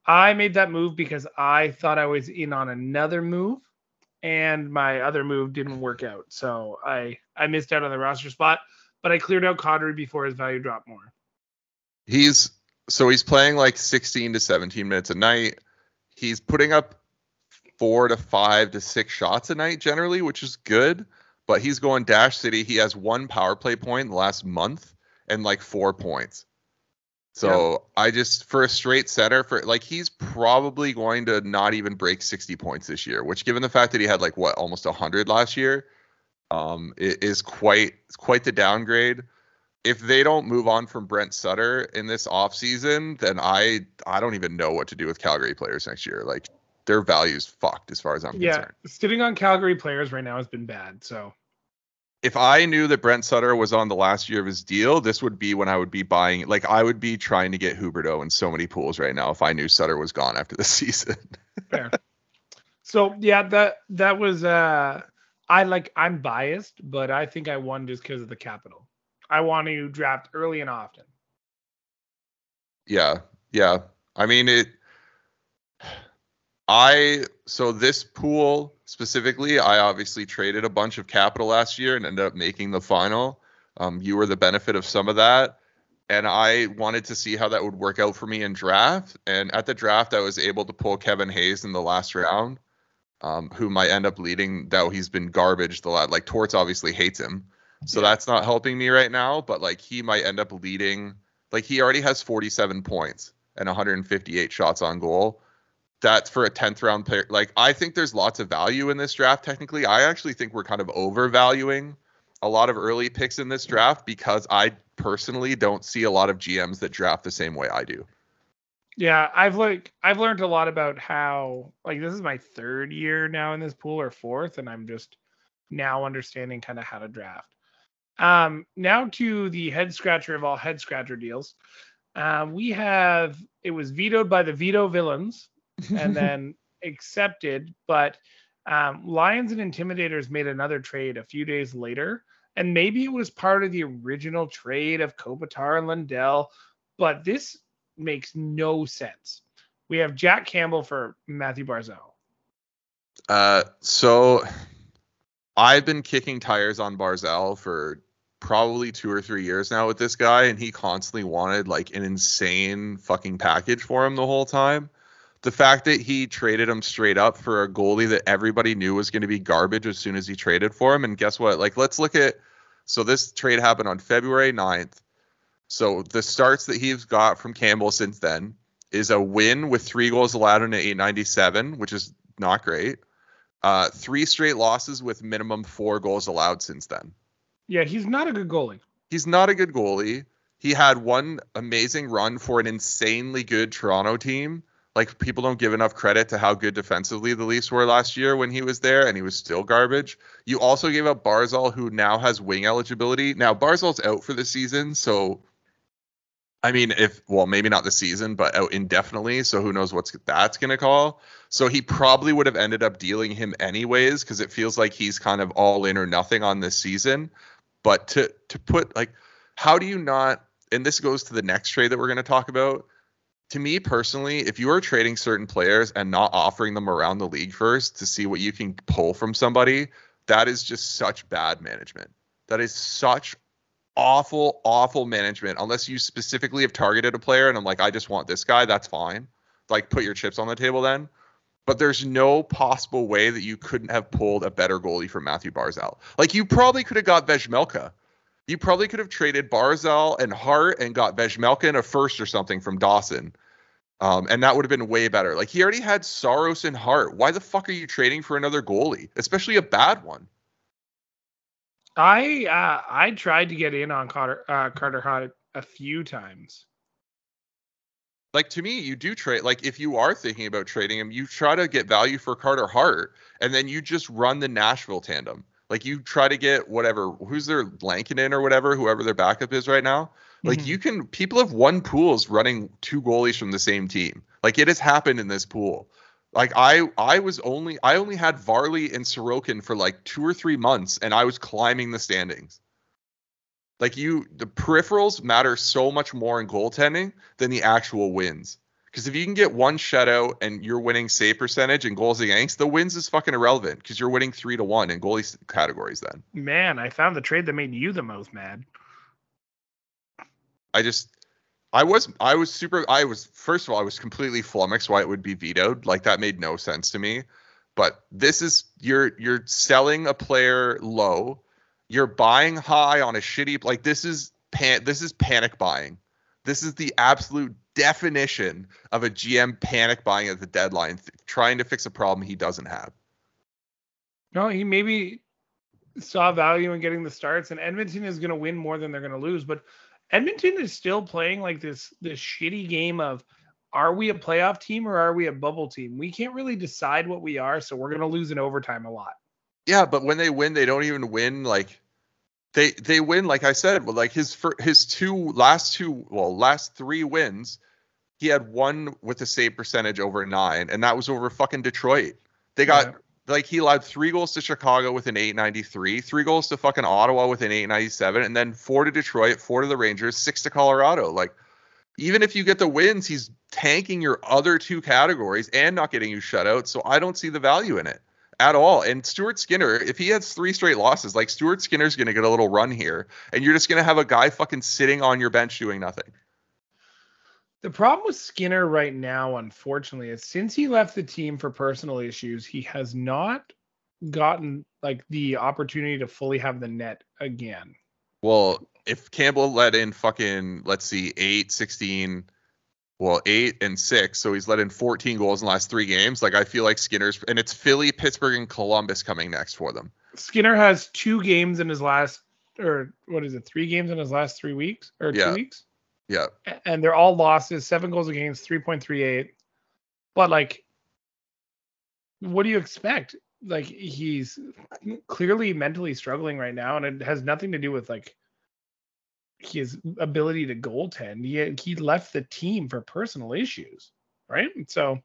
I made that move because I thought I was in on another move, and my other move didn't work out. So I I missed out on the roster spot, but I cleared out Kadri before his value dropped more. He's so he's playing like 16 to 17 minutes a night. He's putting up four to five to six shots a night generally, which is good. But he's going Dash City. He has one power play point in the last month and like four points. So I just for a straight center for like he's probably going to not even break 60 points this year, which given the fact that he had like what almost 100 last year, um, it is quite quite the downgrade if they don't move on from Brent Sutter in this offseason, then I I don't even know what to do with Calgary players next year. Like their value's fucked as far as I'm Yeah, concerned. sitting on Calgary players right now has been bad. So If I knew that Brent Sutter was on the last year of his deal, this would be when I would be buying like I would be trying to get Huberdeau in so many pools right now if I knew Sutter was gone after the season. fair. so yeah, that that was uh I like I'm biased, but I think I won just because of the capital. I want to draft early and often. Yeah, yeah. I mean it. I so this pool specifically, I obviously traded a bunch of capital last year and ended up making the final. Um, you were the benefit of some of that, and I wanted to see how that would work out for me in draft. And at the draft, I was able to pull Kevin Hayes in the last round, um, who might end up leading. Though he's been garbage the lot. Like Torts obviously hates him, so Yeah. that's not helping me right now. But like he might end up leading. Like he already has 47 points and 158 shots on goal. That's for a 10th round player. Like I think there's lots of value in this draft technically. I actually think we're kind of overvaluing a lot of early picks in this draft because I personally don't see a lot of GMs that draft the same way I do. Yeah, I've like I've learned a lot about how like this is my third year now in this pool or fourth and I'm just now understanding kind of how to draft. Um now to the head scratcher of all head scratcher deals. Um, we have it was vetoed by the veto villains and then accepted, but um, Lions and Intimidators made another trade a few days later, and maybe it was part of the original trade of Kopitar and Lundell, but this makes no sense. We have Jack Campbell for Matthew Barzal. Uh, so I've been kicking tires on Barzal for probably two or three years now with this guy, and he constantly wanted like an insane fucking package for him the whole time. The fact that he traded him straight up for a goalie that everybody knew was going to be garbage as soon as he traded for him. And guess what? Like, let's look at so this trade happened on February 9th. So the starts that he's got from Campbell since then is a win with three goals allowed in 897, which is not great. Uh, three straight losses with minimum four goals allowed since then. Yeah, he's not a good goalie. He's not a good goalie. He had one amazing run for an insanely good Toronto team. Like people don't give enough credit to how good defensively the Leafs were last year when he was there, and he was still garbage. You also gave up Barzal, who now has wing eligibility. Now Barzal's out for the season, so I mean, if well, maybe not the season, but out indefinitely. So who knows what's that's gonna call. So he probably would have ended up dealing him anyways, because it feels like he's kind of all in or nothing on this season. But to to put like, how do you not? And this goes to the next trade that we're to talk about. To me personally, if you are trading certain players and not offering them around the league first to see what you can pull from somebody, that is just such bad management. That is such awful, awful management. Unless you specifically have targeted a player and I'm like, I just want this guy, that's fine. Like, put your chips on the table then but there's no possible way that you couldn't have pulled a better goalie for Matthew Barzal. Like you probably could have got Vejmelka. You probably could have traded Barzal and Hart and got Vejmelka in a first or something from Dawson. Um, and that would have been way better. Like he already had Saros and Hart. Why the fuck are you trading for another goalie, especially a bad one? I uh, I tried to get in on Carter uh, Carter Hart a few times like to me, you do trade. Like if you are thinking about trading him, you try to get value for Carter Hart, and then you just run the Nashville tandem. Like you try to get whatever who's their Lankinen or whatever, whoever their backup is right now. Like mm-hmm. you can people have won pools running two goalies from the same team. Like it has happened in this pool. Like I I was only I only had Varley and Sorokin for like two or three months and I was climbing the standings. Like you, the peripherals matter so much more in goaltending than the actual wins. Because if you can get one shutout and you're winning save percentage and goals against, the wins is fucking irrelevant because you're winning three to one in goalie categories. Then, man, I found the trade that made you the most mad. I just, I was, I was super. I was first of all, I was completely flummoxed why it would be vetoed. Like that made no sense to me. But this is you're you're selling a player low you're buying high on a shitty like this is pan this is panic buying. This is the absolute definition of a GM panic buying at the deadline, th- trying to fix a problem he doesn't have. No, he maybe saw value in getting the starts, and Edmonton is going to win more than they're going to lose. But Edmonton is still playing like this this shitty game of are we a playoff team or are we a bubble team? We can't really decide what we are, so we're going to lose in overtime a lot. Yeah, but when they win, they don't even win like they they win like I said, but like his his two last two well last three wins, he had one with a save percentage over nine, and that was over fucking Detroit. They got yeah. like he allowed three goals to Chicago with an 893, three goals to fucking Ottawa with an 897, and then four to Detroit, four to the Rangers, six to Colorado. Like even if you get the wins, he's tanking your other two categories and not getting you shut out. So I don't see the value in it at all. And Stuart Skinner, if he has three straight losses, like Stuart Skinner's going to get a little run here, and you're just going to have a guy fucking sitting on your bench doing nothing. The problem with Skinner right now, unfortunately, is since he left the team for personal issues, he has not gotten like the opportunity to fully have the net again. Well, if Campbell let in fucking, let's see, 8, 16, well, eight and six. So he's let in 14 goals in the last three games. Like I feel like Skinner's, and it's Philly, Pittsburgh, and Columbus coming next for them. Skinner has two games in his last, or what is it, three games in his last three weeks or Yeah. two weeks, Yeah. and they're all losses. Seven goals against, 3.38. But like, what do you expect? Like he's clearly mentally struggling right now, and it has nothing to do with like his ability to goaltend. He he left the team for personal issues, right? So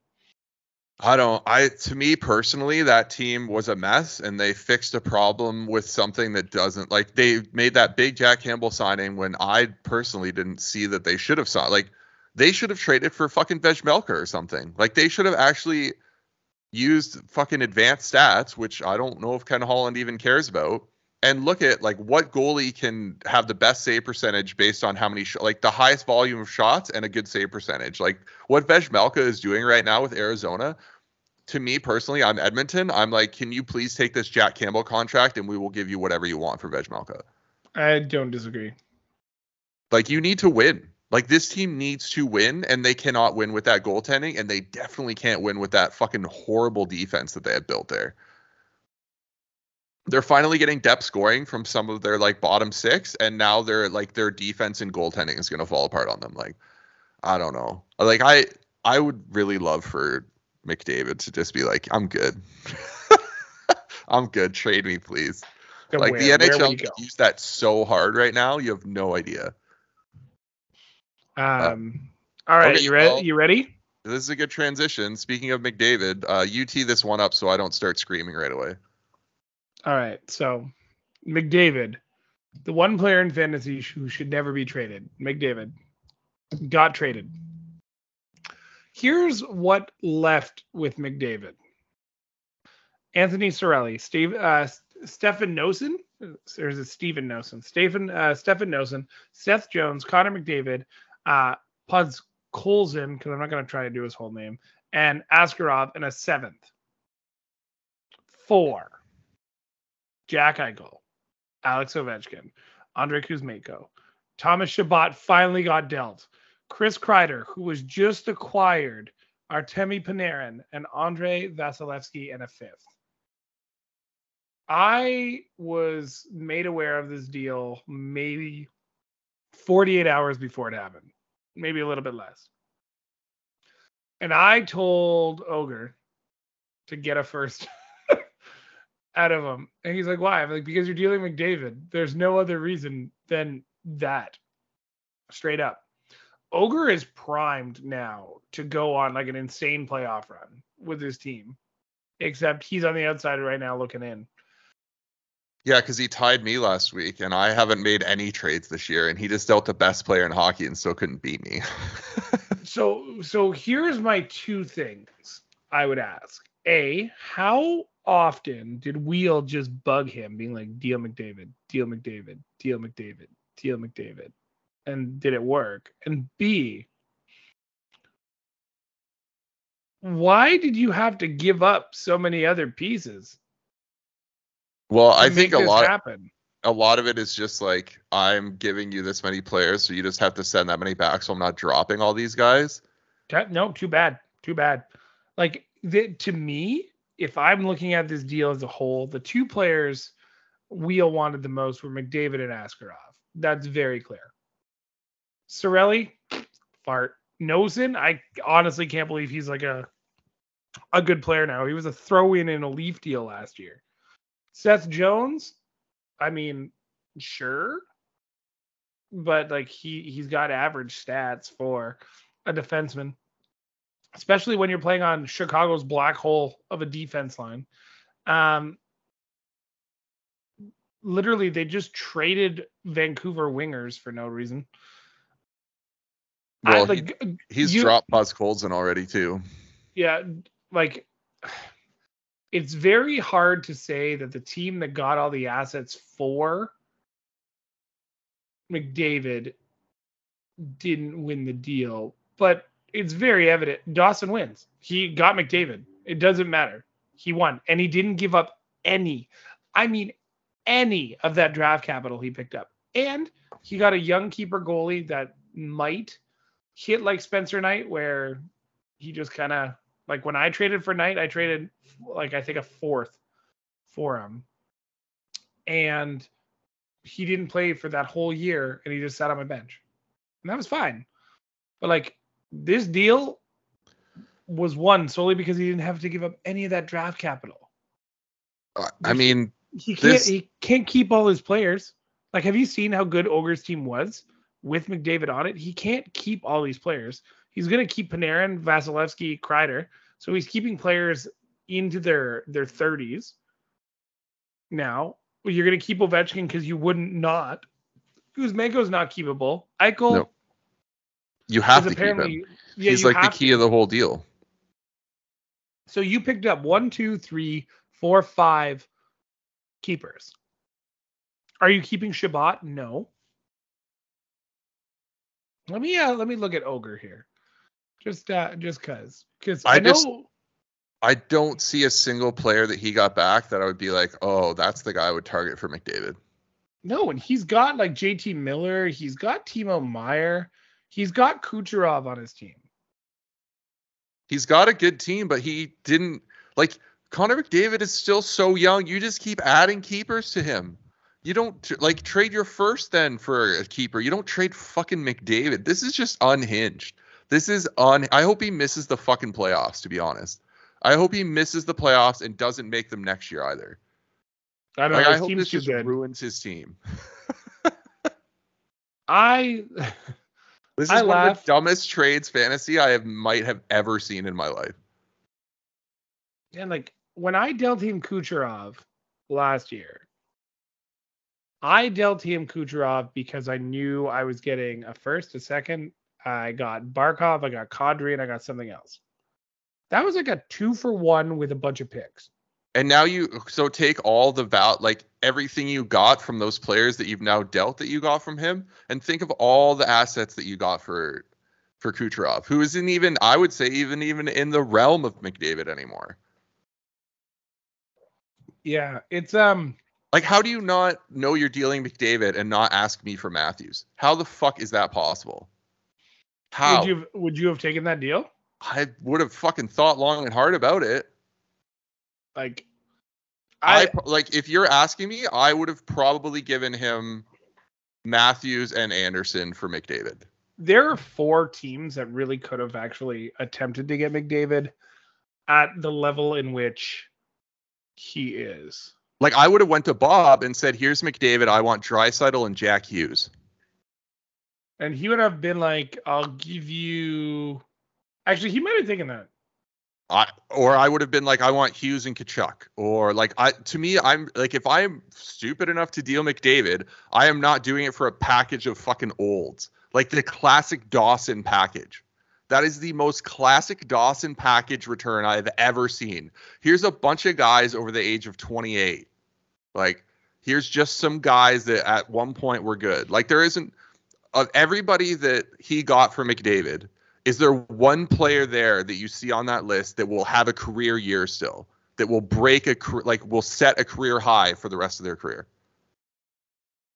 I don't. I to me personally, that team was a mess, and they fixed a problem with something that doesn't like they made that big Jack Campbell signing when I personally didn't see that they should have saw like they should have traded for fucking Vejmelka or something. Like they should have actually used fucking advanced stats, which I don't know if Ken Holland even cares about, and look at like what goalie can have the best save percentage based on how many sh- like the highest volume of shots and a good save percentage. Like what Vejmelka is doing right now with Arizona. To me personally, I'm Edmonton. I'm like, can you please take this Jack Campbell contract and we will give you whatever you want for Vejmelka. I don't disagree. Like you need to win. Like this team needs to win, and they cannot win with that goaltending, and they definitely can't win with that fucking horrible defense that they have built there. They're finally getting depth scoring from some of their like bottom six, and now they're like their defense and goaltending is gonna fall apart on them. Like, I don't know. Like I I would really love for McDavid to just be like, I'm good. I'm good. Trade me, please. Like where- the NHL could use that so hard right now. You have no idea. Um, all right, okay, you ready? well- you ready? This is a good transition. Speaking of McDavid, uh, you tee this one up so I don't start screaming right away. All right. So McDavid, the one player in fantasy who should never be traded, McDavid, got traded. Here's what left with McDavid. Anthony Cirelli, Steve, uh, Stefan Noesen, or is it Steven Noesen? Stephen, uh, Noesen, Seth Jones, Connor McDavid, uh, Puds Colson, because I'm not going to try to do his whole name, and Askarov and a seventh. Four. Jack Eichel, Alex Ovechkin, Andrei Kuzmenko, Thomas Chabot finally got dealt. Chris Kreider, who was just acquired, Artemi Panarin, and Andrei Vasilevskiy in a fifth. I was made aware of this deal maybe 48 hours before it happened, maybe a little bit less. And I told Ogre to get a first out of him. And he's like, why? I'm like, because you're dealing with David. There's no other reason than that. Straight up. Ogre is primed now to go on like an insane playoff run with his team. Except he's on the outside right now looking in. Yeah, because he tied me last week, and I haven't made any trades this year, and he just dealt the best player in hockey and still couldn't beat me. So so here's my two things I would ask. A, how often did Wheel just bug him, being like, deal McDavid, deal McDavid, deal McDavid, deal McDavid? And did it work? And B, why did you have to give up so many other pieces? well, I think a lot happen? a lot of it is just like I'm giving you this many players, so you just have to send that many back, so I'm not dropping all these guys. No, too bad. Too bad. Like the, to me, if I'm looking at this deal as a whole, the two players Wheel wanted the most were McDavid and Askarov. That's very clear. Cirelli, fart. Noesen, I honestly can't believe he's like a a good player now. He was a throw-in in a Leaf deal last year. Seth Jones, I mean, sure, but like he he's got average stats for a defenseman, especially when you're playing on Chicago's black hole of a defense line. Um, literally, they just traded Vancouver wingers for no reason. I, Well, he- he's you- dropped Buzz Colson already too. yeah, like it's very hard to say that the team that got all the assets for McDavid didn't win the deal, but it's very evident Dawson wins. He got McDavid. It doesn't matter. He won and he didn't give up any. I mean any of that draft capital he picked up. And he got a young keeper goalie that might hit like Spencer Knight where he just kind of like when I traded for Knight, I traded like I think a fourth for him. And he didn't play for that whole year and he just sat on my bench. And that was fine. But like this deal was won solely because he didn't have to give up any of that draft capital. Uh, I mean, he can't this... he can't keep all his players. Like, have you seen how good Ogre's team was with McDavid on it? He can't keep all these players. He's gonna keep Panarin, Vasilevskiy, Kreider. So he's keeping players into their their 30s. Now you're gonna keep Ovechkin because you wouldn't not. Kuzmenko's not keepable. Eichel. No. You have to keep him. Yeah, he's like the key to. of the whole deal. So you picked up one, two, three, four, five keepers. Are you keeping Chabot? No. Let me uh, let me look at Ogre here. Just uh just cause. Because I, I know just, I don't see a single player that he got back that I would be like, oh, that's the guy I would target for McDavid. No, and he's got like JT Miller, he's got Timo Meier, he's got Kucherov on his team. He's got a good team, but he didn't like Connor McDavid is still so young. You just keep adding keepers to him. You don't like trade your first then for a keeper. You don't trade fucking McDavid. This is just unhinged. This is on. I hope he misses the fucking playoffs. To be honest, I hope he misses the playoffs and doesn't make them next year either. I don't like, know. I hope this just good. ruins his team. I. This is I one of the dumbest trades fantasy I have might have ever seen in my life. And like when I dealt him Kucherov last year, I dealt him Kucherov because I knew I was getting a first, a second. I got Barkov, I got Kadri, and I got something else. That was like a two for one with a bunch of picks. And now you so take all the val like everything you got from those players that you've now dealt that you got from him, and think of all the assets that you got for for Kucherov, who isn't even I would say even even in the realm of McDavid anymore. Yeah, it's um like how do you not know you're dealing McDavid and not ask me for Matthews? How the fuck is that possible? How would you would you have taken that deal? I would have fucking thought long and hard about it. Like, I, I like if you're asking me, I would have probably given him Matthews and Andersen for McDavid. There are four teams that really could have actually attempted to get McDavid at the level in which he is. Like I would have went to Bob and said, "Here's McDavid. I want Draisaitl and Jack Hughes." And he would have been like, "I'll give you." Actually, he might have taken that. I or I would have been like, I want Hughes and Tkachuk, or like I to me, I'm like if I'm stupid enough to deal McDavid, I am not doing it for a package of fucking olds, like the classic Dawson package. That is the most classic Dawson package return I've ever seen. Here's a bunch of guys over the age of 28. Like, here's just some guys that at one point were good. Like, there isn't of everybody that he got for McDavid is there one player there that you see on that list that will have a career year still that will break a like will set a career high for the rest of their career?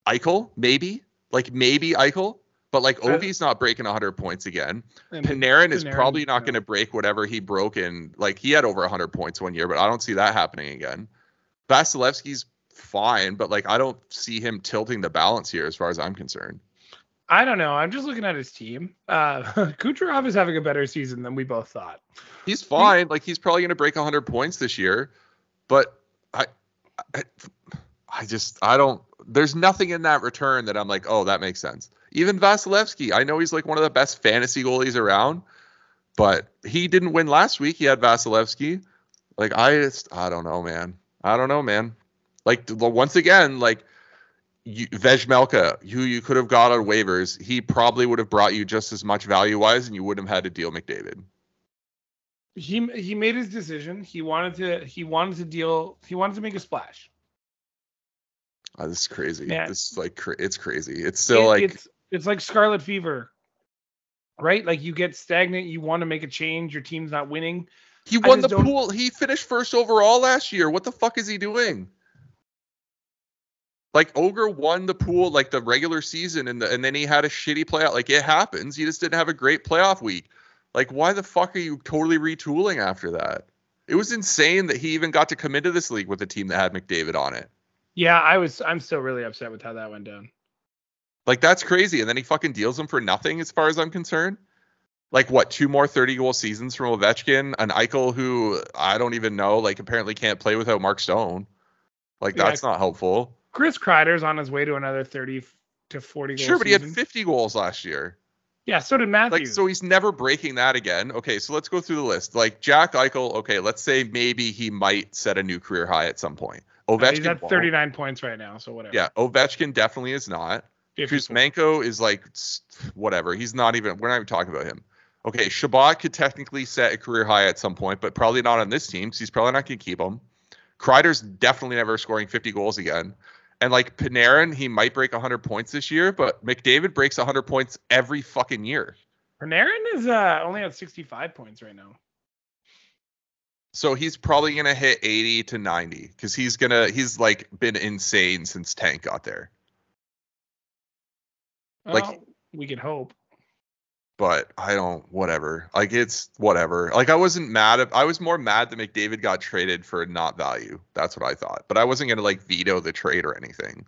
Eichel, maybe, like maybe Eichel, but like Ovi's not breaking 100 points again. Panarin, is probably not going to break whatever he broke in. Like he had over 100 points one year, but I don't see that happening again. Vasilevskiy's fine, but like I don't see him tilting the balance here as far as I'm concerned. I don't know. I'm just looking at his team. Uh, Kucherov is having a better season than we both thought. He's fine. Like he's probably going to break 100 points this year, but I, I, I just I don't. There's nothing in that return that I'm like, oh, that makes sense. Even Vasilevskiy, I know he's like one of the best fantasy goalies around, but he didn't win last week. He had Vasilevskiy. Like I just I don't know, man. I don't know, man. Like once again, like you, Vejmelka, who you could have got on waivers, he probably would have brought you just as much value wise, and you wouldn't have had to deal McDavid. He he made his decision. He wanted to he wanted to deal. He wanted to make a splash. Oh, this is crazy. Man. This is like it's crazy. It's still it, like it's it's like scarlet fever, right? Like you get stagnant. You want to make a change. Your team's not winning. He won the don't... pool. He finished first overall last year. What the fuck is he doing? Like Ogre won the pool like the regular season and the, and then he had a shitty playoff. Like it happens. He just didn't have a great playoff week. Like why the fuck are you totally retooling after that? It was insane that he even got to come into this league with a team that had McDavid on it. Yeah, I was. I'm still really upset with how that went down. Like that's crazy. And then he fucking deals him for nothing, as far as I'm concerned. Like what? Two more 30 goal seasons from Ovechkin, an Eichel who I don't even know. Like apparently can't play without Mark Stone. Like Yeah, that's not helpful. Chris Kreider's on his way to another 30 to 40 goals. Sure, but he had 50 goals last year. Yeah, so did Matthews. Like so he's never breaking that again. Okay, so let's go through the list. Like Jack Eichel. Okay, let's say maybe he might set a new career high at some point. Uh, Ovechkin. he's at won't. 39 points right now, so whatever. Yeah, Ovechkin definitely is not. 54. Kuzmenko is like whatever. He's not even. We're not even talking about him. Okay, Chabot could technically set a career high at some point, but probably not on this team because he's probably not going to keep him. Kreider's definitely never scoring 50 goals again. And like Panarin, he might break 100 points this year, but McDavid breaks 100 points every fucking year. Panarin is uh, only at 65 points right now. So he's probably going to hit 80 to 90 because he's going to, he's like been insane since Tank got there. Like- we can hope. But I don't whatever. Like it's whatever. Like I wasn't mad at I was more mad that McDavid got traded for not value. That's what I thought. But I wasn't gonna like veto the trade or anything.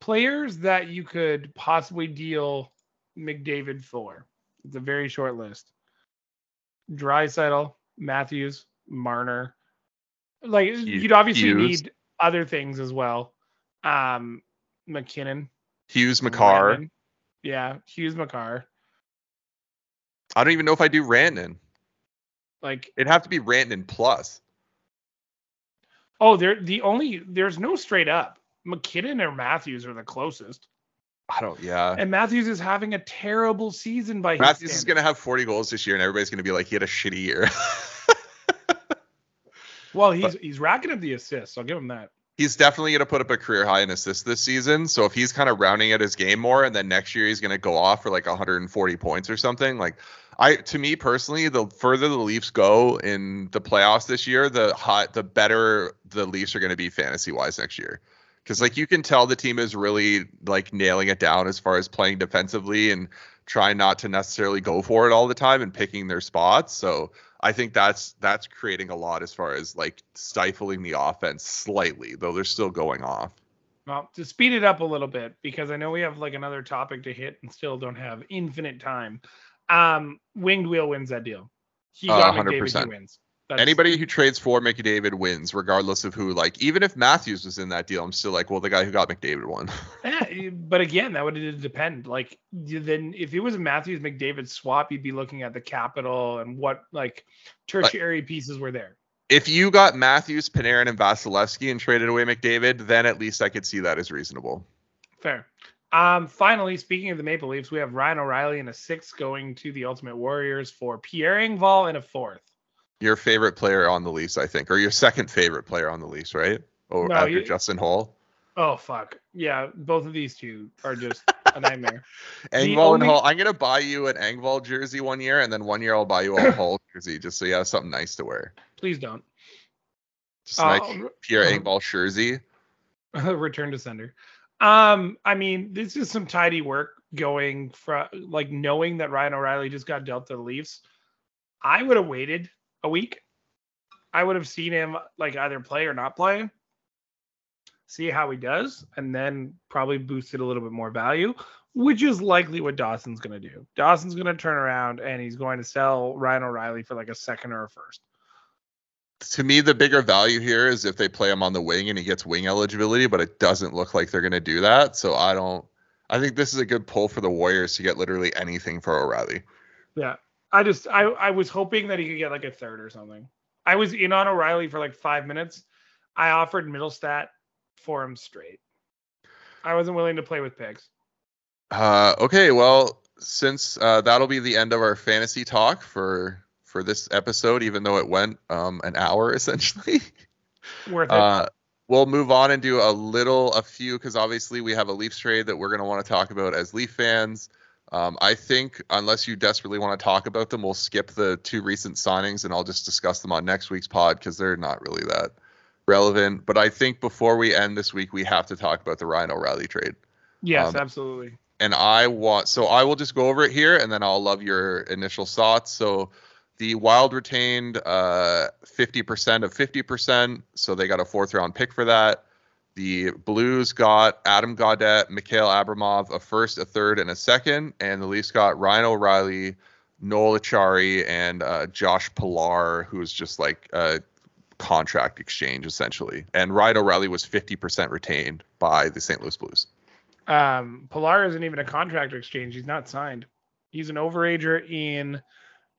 Players that you could possibly deal McDavid for. It's a very short list. Draisaitl, Matthews, Marner. Like Hugh- you'd obviously Hughes. need other things as well. Um, MacKinnon, Hughes Makar. Yeah, Hughes Makar. I don't even know if I do Rantanen. Like, It'd have to be Rantanen plus. oh, there the only there's no straight up. MacKinnon or Matthews are the closest. I don't yeah. And Matthews is having a terrible season by his Matthews is gonna have 40 goals this year and everybody's gonna be like he had a shitty year. Well, he's he's racking up the assists. I'll give him that. He's definitely going to put up a career high in assists this season. So if he's kind of rounding out his game more, and then next year he's going to go off for like 140 points or something, like I, to me personally, the further the Leafs go in the playoffs this year, the hot, the better the Leafs are going to be fantasy wise next year. Because like you can tell the team is really like nailing it down as far as playing defensively and trying not to necessarily go for it all the time and picking their spots. So I think that's that's creating a lot as far as like stifling the offense slightly, though they're still going off. Well, to speed it up a little bit, because I know we have like another topic to hit and still don't have infinite time. Um, Winged Wheel wins that deal. He Uh, got McDavid, 100%. he wins. That's- Anybody who trades for McDavid wins, regardless of who. Like even if Matthews was in that deal, I'm still like, well, the guy who got McDavid won. Yeah, but again, that would depend. Like then, if it was a Matthews McDavid swap, you'd be looking at the capital and what like tertiary pieces were there. if you got Matthews, Panarin, and Vasilevskiy and traded away McDavid, then at least I could see that as reasonable. Fair. Um, finally, speaking of the Maple Leafs, we have Ryan O'Reilly in a sixth going to the Ultimate Warriors for Pierre Engvall in a fourth. Your favorite player on the Leafs, I think, or your second favorite player on the Leafs, right? Or No, after you- Justin Holl. Oh fuck. Yeah, both of these two are just a nightmare. Engvall and Holl. I'm gonna buy you an Engvall jersey one year, and then one year I'll buy you a Holl jersey just so you have something nice to wear. Please don't. Just Uh, Pierre uh, Engvall jersey. return to sender. Um, I mean, this is some tidy work going from like knowing that Ryan O'Reilly just got dealt to the Leafs. I would have waited a week. I would have seen him like either play or not play, see how he does, and then probably boosted a little bit more value, which is likely what Dawson's going to do. Dawson's going to turn around and he's going to sell Ryan O'Reilly for like a second or a first. To me, the bigger value here is if they play him on the wing and he gets wing eligibility, but it doesn't look like they're gonna do that. So I don't. I think this is a good pull for the Warriors to get literally anything for O'Reilly. Yeah. I just I I was hoping that he could get like a third or something. I was in on O'Reilly for like five minutes. I offered Mittelstadt for him straight. I wasn't willing to play with picks. Uh, okay, well, since uh, that'll be the end of our fantasy talk for for this episode, even though it went um, an hour essentially. Worth it. Uh, we'll move on and do a little, a few, because obviously we have a Leafs trade that we're going to want to talk about as Leaf fans. Um, I think unless you desperately want to talk about them, we'll skip the two recent signings and I'll just discuss them on next week's pod because they're not really that relevant. But I think before we end this week, we have to talk about the Ryan O'Reilly trade. Yes, Um, absolutely. and I want so I will just go over it here and then I'll love your initial thoughts. So the Wild retained uh 50% of 50%, so they got a fourth round pick for that. The Blues got Adam Gaudette, Mikhail Abramov, a first, a third, and a second, and the Leafs got Ryan O'Reilly, Noel Acciari, and uh, Josh Pillar, who's just like a contract exchange essentially. And Ryan O'Reilly was 50% retained by the St. Louis Blues. Um, Pillar isn't even a contract exchange. He's not signed. He's an overager in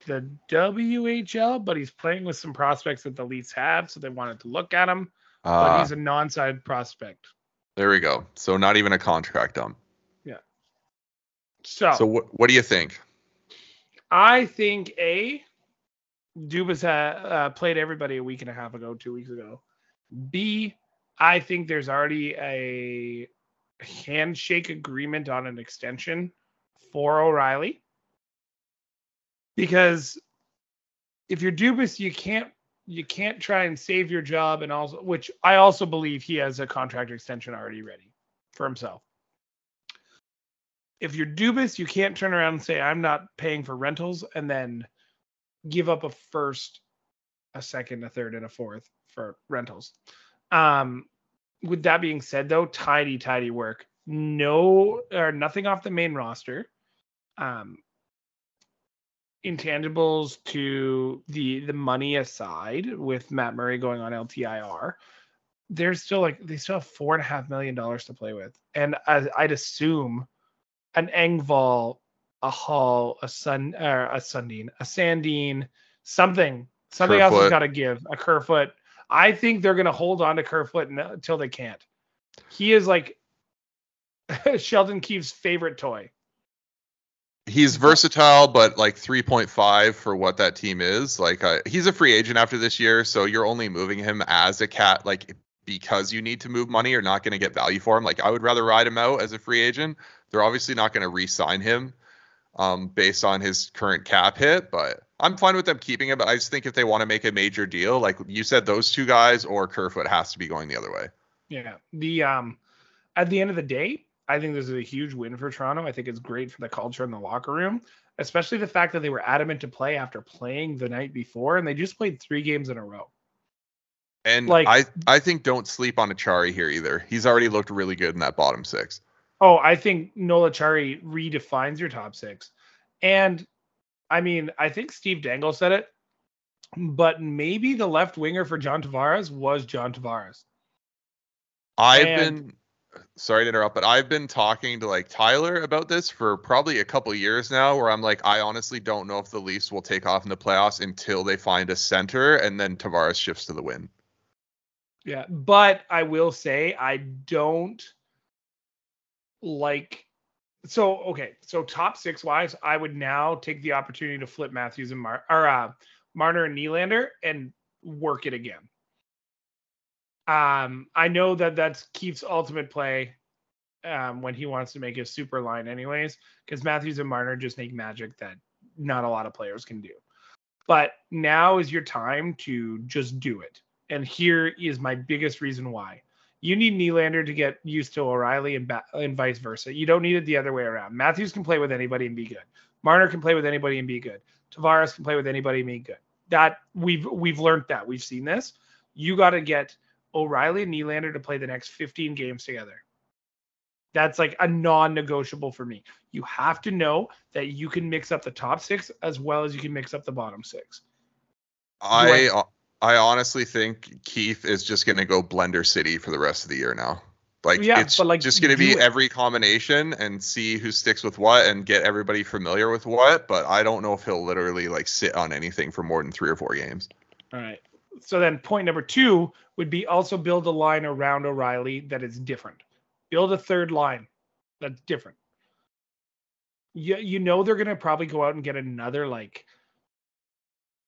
the WHL, but he's playing with some prospects that the Leafs have, so they wanted to look at him. But Uh, he's a non-side prospect. There we go. So not even a contract dump. Yeah. So, So what what do you think? I think a Dubas ha, uh, played everybody a week and a half ago, two weeks ago. B, I think there's already a handshake agreement on an extension for O'Reilly. Because if you're Dubas, you can't you can't try and save your job and also which I also believe he has a contract extension already ready for himself. If you're Dubas, you can't turn around and say I'm not paying for rentals and then give up a first, a second, a third, and a fourth for rentals. Um, with that being said, though, tidy, tidy work. No, or nothing off the main roster. Um, intangibles to the the money aside, with Matt Murray going on LTIR, there's still like they still have four and a half million dollars to play with, and I, I'd assume an Engvall, a Holl, a Sun, or a Sundin, a Sandine, something, something else has got to give. A Kerfoot. I think they're gonna hold on to Kerfoot until they can't. He is like Sheldon Keefe's favorite toy. He's versatile, but like 3.5 for what that team is. Like uh, he's a free agent after this year, so you're only moving him as a cat, like because you need to move money. You're not going to get value for him. Like I would rather ride him out as a free agent. They're obviously not going to re-sign him um, based on his current cap hit, but I'm fine with them keeping him. But I just think if they want to make a major deal, like you said, those two guys or Kerfoot has to be going the other way. Yeah. The um at the end of the day, I think this is a huge win for Toronto. I think it's great for the culture in the locker room, especially the fact that they were adamant to play after playing the night before and they just played 3 games in a row. And Like- I, I think don't sleep on Acciari here either. He's already looked really good in that bottom six. Oh, I think Noel Acciari redefines your top 6. And I mean, I think Steve Dangle said it, but maybe the left winger for John Tavares was John Tavares. I've And- been sorry to interrupt, but I've been talking to like Tyler about this for probably a couple years now where I'm like, I honestly don't know if the Leafs will take off in the playoffs until they find a center and then Tavares shifts to the win. Yeah, but I will say I don't like so okay, so top six wise, I would now take the opportunity to flip Matthews and Mar or uh Marner and Nylander and work it again. Um, I know that that's Keefe's ultimate play um, when he wants to make a super line, anyways, because Matthews and Marner just make magic that not a lot of players can do. But now is your time to just do it. And here is my biggest reason why. You need Nylander to get used to O'Reilly and, ba- and vice versa. You don't need it the other way around. Matthews can play with anybody and be good. Marner can play with anybody and be good. Tavares can play with anybody and be good. That we've we've learned that. We've seen this. You got to get O'Reilly and Nylander to play the next 15 games together. That's like a non-negotiable for me. You have to know that you can mix up the top six as well as you can mix up the bottom six. I I honestly think Keefe is just gonna go Blender City for the rest of the year now. Like Yeah, it's but, like, just gonna be it. every combination and see who sticks with what and get everybody familiar with what. But I don't know if he'll literally like sit on anything for more than three or four games. All right. So then point number two would be also build a line around O'Reilly that is different. Build a third line that's different. You, you know they're gonna probably go out and get another like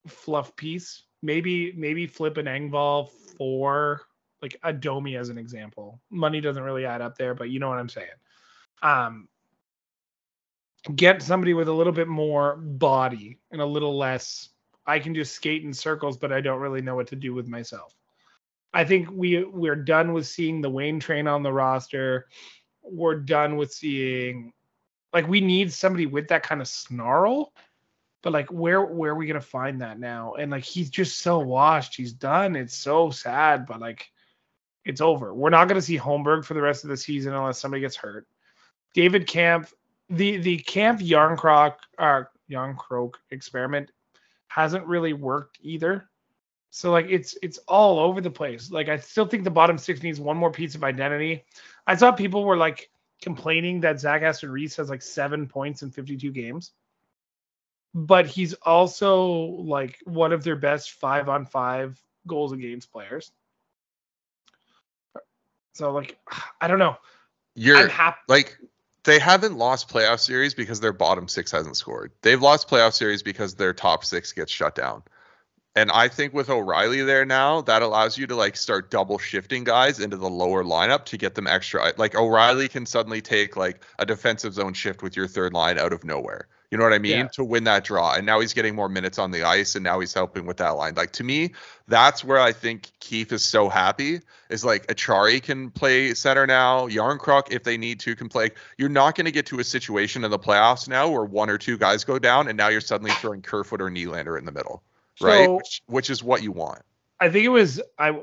fluff piece. Maybe maybe flip an Engvall for like a Domi as an example. Money doesn't really add up there, but you know what I'm saying. Um get somebody with a little bit more body and a little less I can just skate in circles, but I don't really know what to do with myself. I think we we're done with seeing the Wayne train on the roster. We're done with seeing like we need somebody with that kind of snarl. But like where where are we gonna find that now? And like he's just so washed. He's done. It's so sad, but like it's over. We're not gonna see Holmberg for the rest of the season unless somebody gets hurt. David Kampf, the the Kampf Järnkrok uh Järnkrok experiment hasn't really worked either. So like it's it's all over the place. Like I still think the bottom six needs one more piece of identity. I saw people were like complaining that Zach Aston Reese has like seven points in 52 games. But he's also like one of their best five on five goals against players. So like I don't know. You're happy. like they haven't lost playoff series because their bottom six hasn't scored. They've lost playoff series because their top six gets shut down. And I think with O'Reilly there now, that allows you to like start double shifting guys into the lower lineup to get them extra. Like O'Reilly can suddenly take like a defensive zone shift with your third line out of nowhere. You know what I mean? Yeah. To win that draw. And now he's getting more minutes on the ice and now he's helping with that line. Like to me, that's where I think Keefe is so happy is like Acciari can play center now. Järnkrok, if they need to, can play. You're not going to get to a situation in the playoffs now where one or two guys go down and now you're suddenly throwing Kerfoot or Nylander in the middle right? Which, which is what you want. I think it was I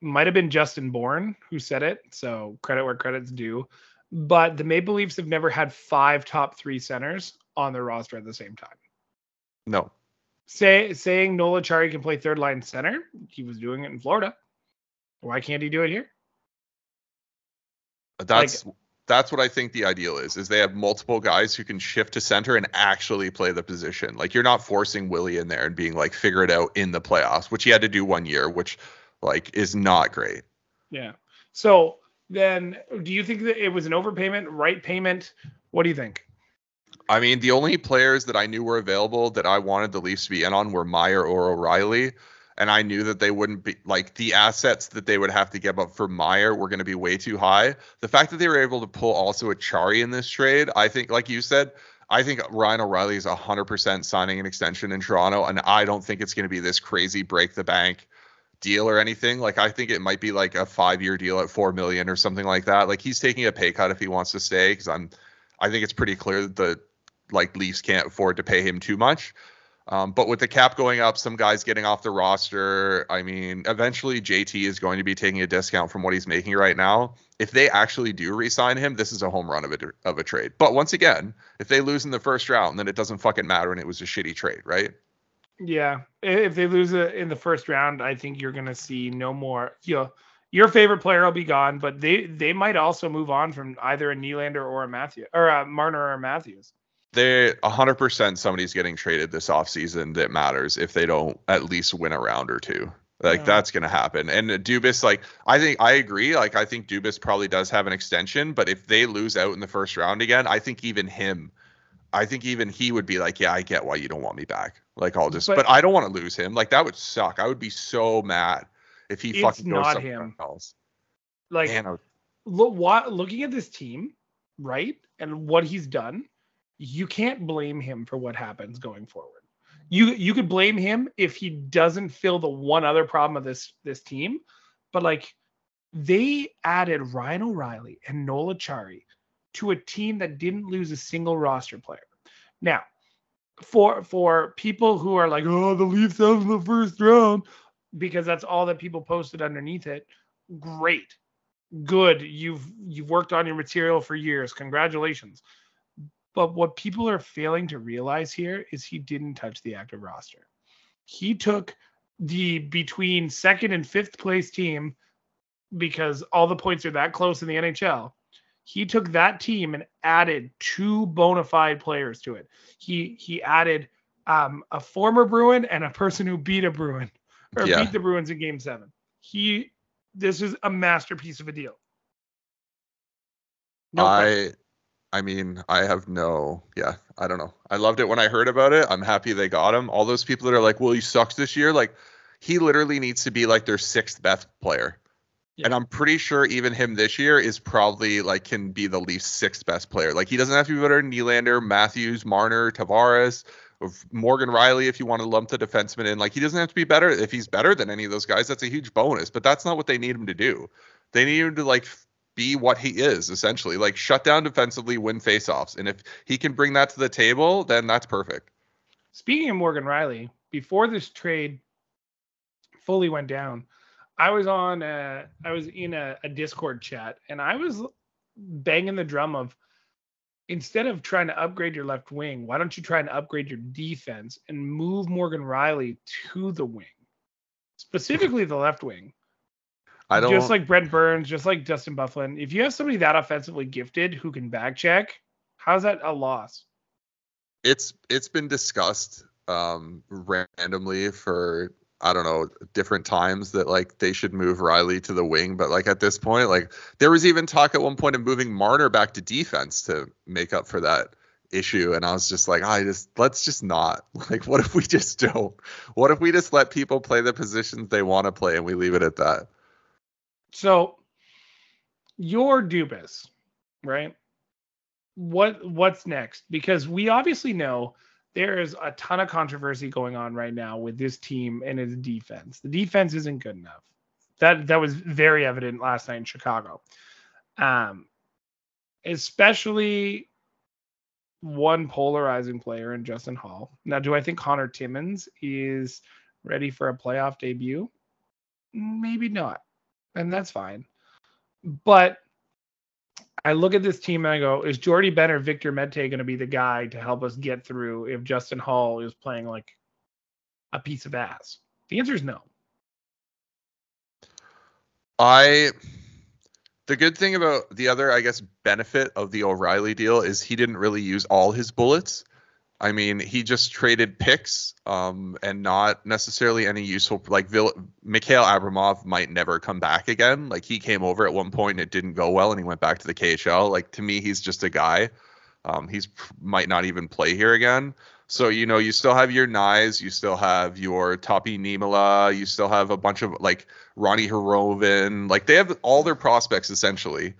might have been Justin Bourne who said it, so credit where credit's due. But the Maple Leafs have never had five top three centers on their roster at the same time. No. Say saying Noel Acciari can play third line center. He was doing it in Florida. Why can't he do it here? That's like, that's what I think the ideal is. Is they have multiple guys who can shift to center and actually play the position. Like you're not forcing Willie in there and being like figure it out in the playoffs, which he had to do one year, which like is not great. Yeah. So then, do you think that it was an overpayment, right payment? What do you think? I mean, the only players that I knew were available that I wanted the Leafs to be in on were Meier or O'Reilly and I knew that they wouldn't be like the assets that they would have to give up for Meier were going to be way too high. The fact that they were able to pull also Acciari in this trade, I think, like you said, I think Ryan O'Reilly is 100% signing an extension in Toronto, and I don't think it's going to be this crazy break the bank deal or anything. Like I think it might be like a five year deal at four million or something like that. Like he's taking a pay cut if he wants to stay because I'm, I think it's pretty clear that the like Leafs can't afford to pay him too much. Um, but with the cap going up, some guys getting off the roster, I mean, eventually JT is going to be taking a discount from what he's making right now. If they actually do re-sign him, this is a home run of a of a trade. But once again, if they lose in the first round, then it doesn't fucking matter, and it was a shitty trade, right? Yeah, if they lose it in the first round, I think you're gonna see no more. You know, your favorite player will be gone, but they they might also move on from either a Nylander or a Matthew or a Marner or a Matthews they 100% somebody's getting traded this offseason that matters if they don't at least win a round or two. Like yeah. that's going to happen. And Dubas, like I think I agree. Like I think Dubas probably does have an extension, but if they lose out in the first round again, I think even him, I think even he would be like, yeah, I get why you don't want me back. Like I'll just, but, but I don't want to lose him. Like that would suck. I would be so mad if he fucking goes not him. else. Like Man, look, what, looking at this team, right, and what he's done you can't blame him for what happens going forward. You you could blame him if he doesn't fill the one other problem of this this team, but like they added Ryan O'Reilly and Noel Acciari to a team that didn't lose a single roster player. Now, for for people who are like, oh, the Leafs in the first round, because that's all that people posted underneath it. Great, good. You've you've worked on your material for years. Congratulations. But what people are failing to realize here is he didn't touch the active roster. He took the between second and fifth place team because all the points are that close in the NHL. He took that team and added two bona fide players to it. He he added um, a former Bruin and a person who beat a Bruin or yeah. beat the Bruins in Game Seven. He this is a masterpiece of a deal. No I. I mean, I have no, yeah, I don't know. I loved it when I heard about it. I'm happy they got him. All those people that are like, well, he sucks this year, like, he literally needs to be like their sixth best player. Yeah. And I'm pretty sure even him this year is probably like can be the least sixth best player. Like he doesn't have to be better than Nylander, Matthews, Marner, Tavares. Morgan Rielly, if you want to lump the defenseman in, like he doesn't have to be better. If he's better than any of those guys, that's a huge bonus. But that's not what they need him to do. They need him to like be what he is essentially, like shut down defensively, win faceoffs, and if he can bring that to the table, then that's perfect. Speaking of Morgan Rielly before this trade fully went down, I was on a, I was in a, a Discord chat and I was banging the drum of instead of trying to upgrade your left wing, why don't you try and upgrade your defense and move Morgan Rielly to the wing, specifically the left wing? I don't just like Brent Burns, just like Dustin Byfuglien. If you have somebody that offensively gifted who can back check, how's that a loss? It's it's been discussed um randomly for I don't know, different times that like they should move Rielly to the wing. But like at this point, like there was even talk at one point of moving Marner back to defense to make up for that issue. And I was just like, I just let's just not. Like, what if we just don't? What if we just let people play the positions they want to play and we leave it at that? So your Dubas, right? What what's next? Because we obviously know there is a ton of controversy going on right now with this team and its defense. The defense isn't good enough. That that was very evident last night in Chicago. Um, especially one polarizing player in Justin Holl. Now, do I think Connor Timmins is ready for a playoff debut? Maybe not. And that's fine. But I look at this team and I go, is Jordie Benn or Victor Mete going to be the guy to help us get through if Justin Holl is playing like a piece of ass? The answer is no. I the good thing about the other, I guess, benefit of the O'Reilly deal is he didn't really use all his bullets. I mean, he just traded picks um, and not necessarily any useful. Like Vil- Mikhail Abramov might never come back again. Like he came over at one point and it didn't go well, and he went back to the KHL. Like to me, he's just a guy. Um, he's might not even play here again. So you know, you still have your Knies, you still have your Topi Niemelä, you still have a bunch of like Roni Hirvonen. Like they have all their prospects essentially.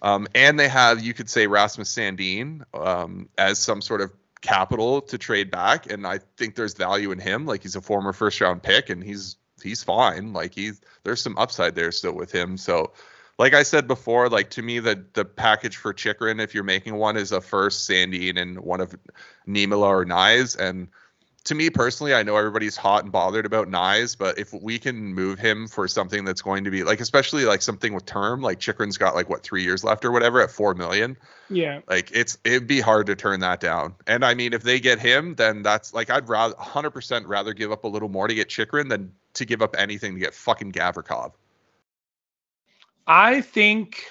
Um, and they have, you could say, Rasmus Sandin um, as some sort of capital to trade back, and I think there's value in him. Like he's a former first round pick, and he's he's fine. Like he's there's some upside there still with him. So, like I said before, like to me the the package for Chychrun, if you're making one, is a first Sandin and one of Niemelä or Knies, and to me personally, I know everybody's hot and bothered about Knies, but if we can move him for something that's going to be like, especially like something with term, like Chychrun's got like what three years left or whatever at four million. Yeah. Like it's it'd be hard to turn that down. And I mean, if they get him, then that's like I'd rather 100% rather give up a little more to get Chychrun than to give up anything to get fucking Gavrikov. I think,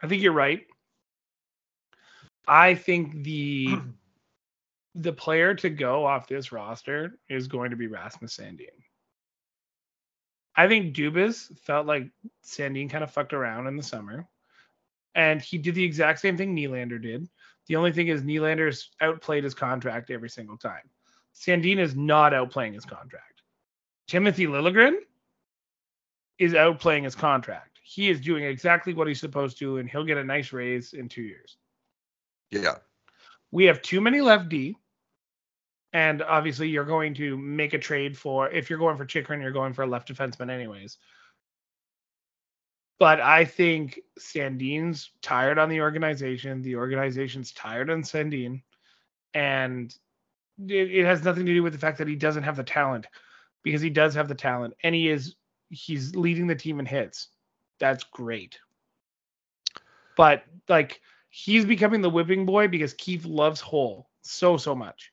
I think you're right. I think the the player to go off this roster is going to be Rasmus Sandin. I think Dubas felt like Sandin kind of fucked around in the summer. And he did the exact same thing Nylander did. The only thing is Nylander's outplayed his contract every single time. Sandin is not outplaying his contract. Timothy Liljegren is outplaying his contract. He is doing exactly what he's supposed to, and he'll get a nice raise in two years. Yeah. We have too many left D and obviously you're going to make a trade for if you're going for Chychrun, you're going for a left defenseman anyways. But I think Sandin's tired on the organization. The organization's tired on Sandin, and it, it has nothing to do with the fact that he doesn't have the talent, because he does have the talent, and he is he's leading the team in hits. That's great. But like he's becoming the whipping boy because Keefe loves Holl so so much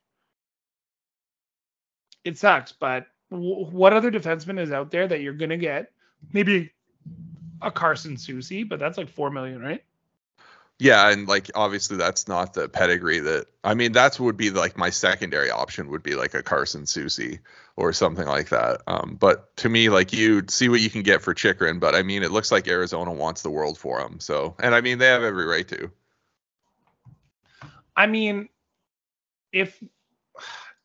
it sucks. But w- what other defenseman is out there that you're gonna get? Maybe a Carson Soucy, but that's like four million, right? Yeah, and like obviously that's not the pedigree that I mean that's would be like my secondary option would be like a Carson Soucy or something like that. Um, but to me, like you see what you can get for Chychrun, but I mean it looks like Arizona wants the world for him. So and I mean they have every right to. I mean, if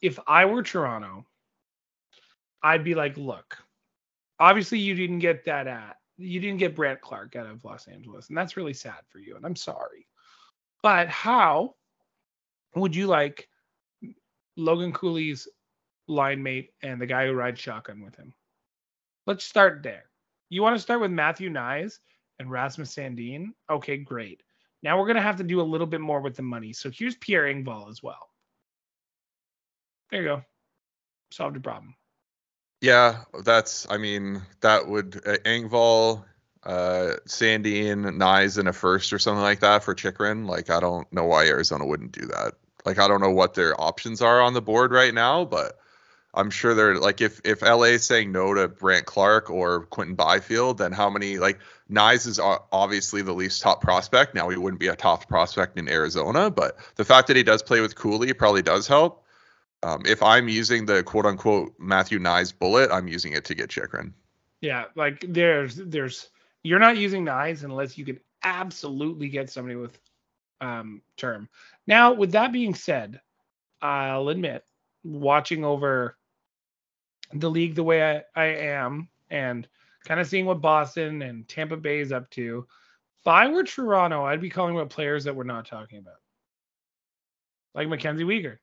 if I were Toronto, I'd be like, look, obviously you didn't get that at you didn't get Brandt Clarke out of Los Angeles, and that's really sad for you, and I'm sorry. But how would you like Logan Cooley's line mate and the guy who rides shotgun with him. Let's start there. You want to start with Matthew Knies and Rasmus Sandin? Okay, great. Now we're gonna have to do a little bit more with the money. So here's Pierre Engvall as well. There you go. Solved the problem. Yeah, that's. I mean, that would uh, Engvall, uh, Sandin, Knies in a first or something like that for Chychrun. Like, I don't know why Arizona wouldn't do that. Like, I don't know what their options are on the board right now, but I'm sure they're like if if LA is saying no to Brandt Clarke or Quinton Byfield, then how many like Knies is obviously the least top prospect. Now he wouldn't be a top prospect in Arizona, but the fact that he does play with Cooley probably does help. Um, if I'm using the quote unquote Matthew Knies bullet, I'm using it to get Chychrun. Yeah, like there's there's you're not using Knies unless you can absolutely get somebody with um term. Now, with that being said, I'll admit watching over the league the way I, I am and kind of seeing what Boston and Tampa Bay is up to. If I were Toronto, I'd be calling about players that we're not talking about. Like Mackenzie Weegar.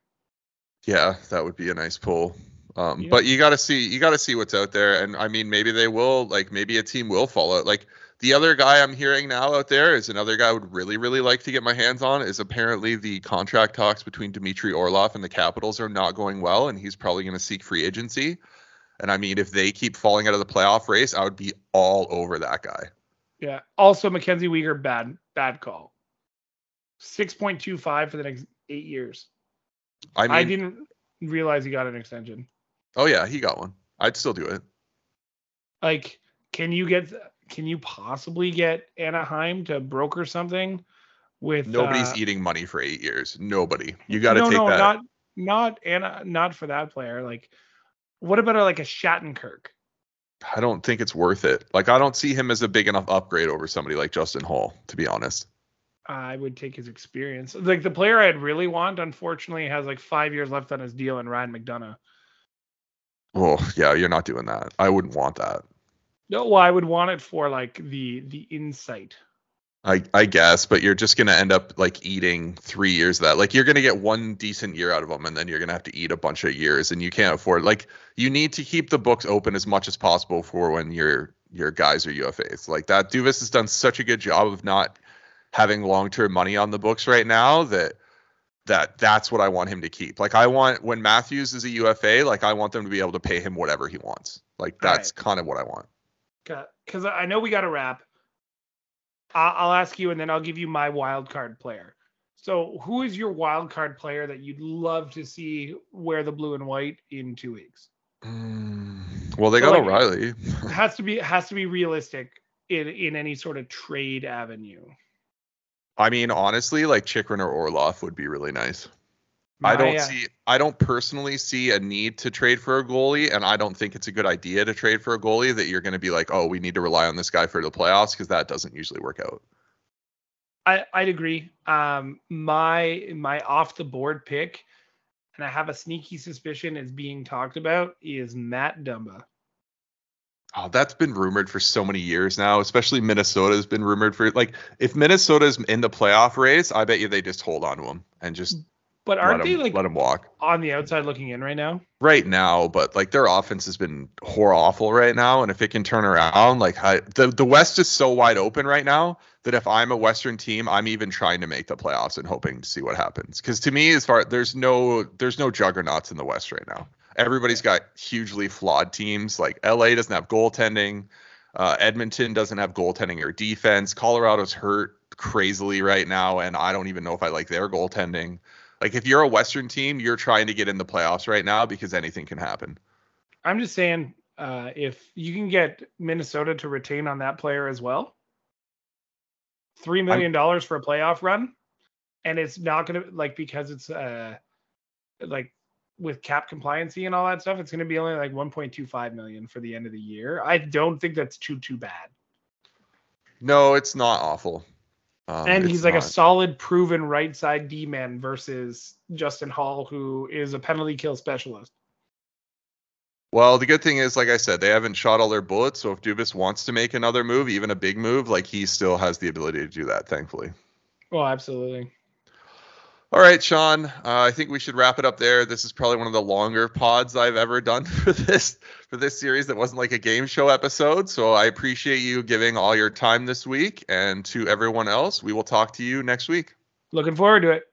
Yeah, that would be a nice pull. Um, yeah. But you got to see, you got to see what's out there, and I mean, maybe they will, like, maybe a team will follow. Like the other guy I'm hearing now out there is another guy I would really, really like to get my hands on. Is apparently the contract talks between Dmitry Orlov and the Capitals are not going well, and he's probably going to seek free agency. And I mean, if they keep falling out of the playoff race, I would be all over that guy. Yeah. Also, Mackenzie Weegar, bad, bad call. Six point two five for the next eight years. I mean, I didn't realize he got an extension. Oh yeah, he got one. I'd still do it. Like, can you get? Can you possibly get Anaheim to broker something? With nobody's uh, eating money for eight years. Nobody. You got to no, take no, that. not not Anna, not for that player. Like, what about a, like a Shattenkirk? I don't think it's worth it. Like, I don't see him as a big enough upgrade over somebody like Justin Holl, to be honest. I would take his experience. Like the player I'd really want, unfortunately, has like five years left on his deal, and Ryan McDonagh. Oh yeah, you're not doing that. I wouldn't want that. No, well, I would want it for like the the insight. I I guess, but you're just gonna end up like eating three years of that. Like you're gonna get one decent year out of them, and then you're gonna have to eat a bunch of years, and you can't afford. Like you need to keep the books open as much as possible for when your your guys are UFAs. Like that, Dubas has done such a good job of not having long-term money on the books right now that that that's what I want him to keep. Like I want when Matthews is a UFA, like I want them to be able to pay him whatever he wants. Like that's right. kind of what I want. Because I know we got to wrap. I'll, I'll ask you, and then I'll give you my wild card player. So, who is your wild card player that you'd love to see wear the blue and white in two weeks? Mm, well, they so got like, O'Reilly. has to be has to be realistic in in any sort of trade avenue. I mean, honestly, like Chychrun or Orlov would be really nice. My, I don't uh, see I don't personally see a need to trade for a goalie, and I don't think it's a good idea to trade for a goalie that you're gonna be like, oh, we need to rely on this guy for the playoffs, because that doesn't usually work out. I, I'd agree. Um my my off the board pick, and I have a sneaky suspicion is being talked about, is Matt Dumba. Oh, that's been rumored for so many years now. Especially Minnesota has been rumored for like if Minnesota's in the playoff race, I bet you they just hold on to him and just. But aren't they him, like let him walk on the outside looking in right now? Right now, but like their offense has been horror awful right now, and if it can turn around, like I, the the West is so wide open right now that if I'm a Western team, I'm even trying to make the playoffs and hoping to see what happens. Because to me, as far there's no there's no juggernauts in the West right now. Everybody's got hugely flawed teams. Like LA doesn't have goaltending. Uh, Edmonton doesn't have goaltending or defense. Colorado's hurt crazily right now, and I don't even know if I like their goaltending. Like if you're a Western team, you're trying to get in the playoffs right now because anything can happen. I'm just saying, uh, if you can get Minnesota to retain on that player as well, three million dollars for a playoff run, and it's not gonna like because it's uh like with cap compliancy and all that stuff, it's going to be only like 1.25 million for the end of the year. I don't think that's too too bad. No, it's not awful. Um, and he's like not. a solid, proven right side D man versus Justin Holl, who is a penalty kill specialist. Well, the good thing is, like I said, they haven't shot all their bullets. So if Dubas wants to make another move, even a big move, like he still has the ability to do that. Thankfully. Well, absolutely. All right, Sean. Uh, I think we should wrap it up there. This is probably one of the longer pods I've ever done for this for this series. That wasn't like a game show episode. So I appreciate you giving all your time this week. And to everyone else, we will talk to you next week. Looking forward to it.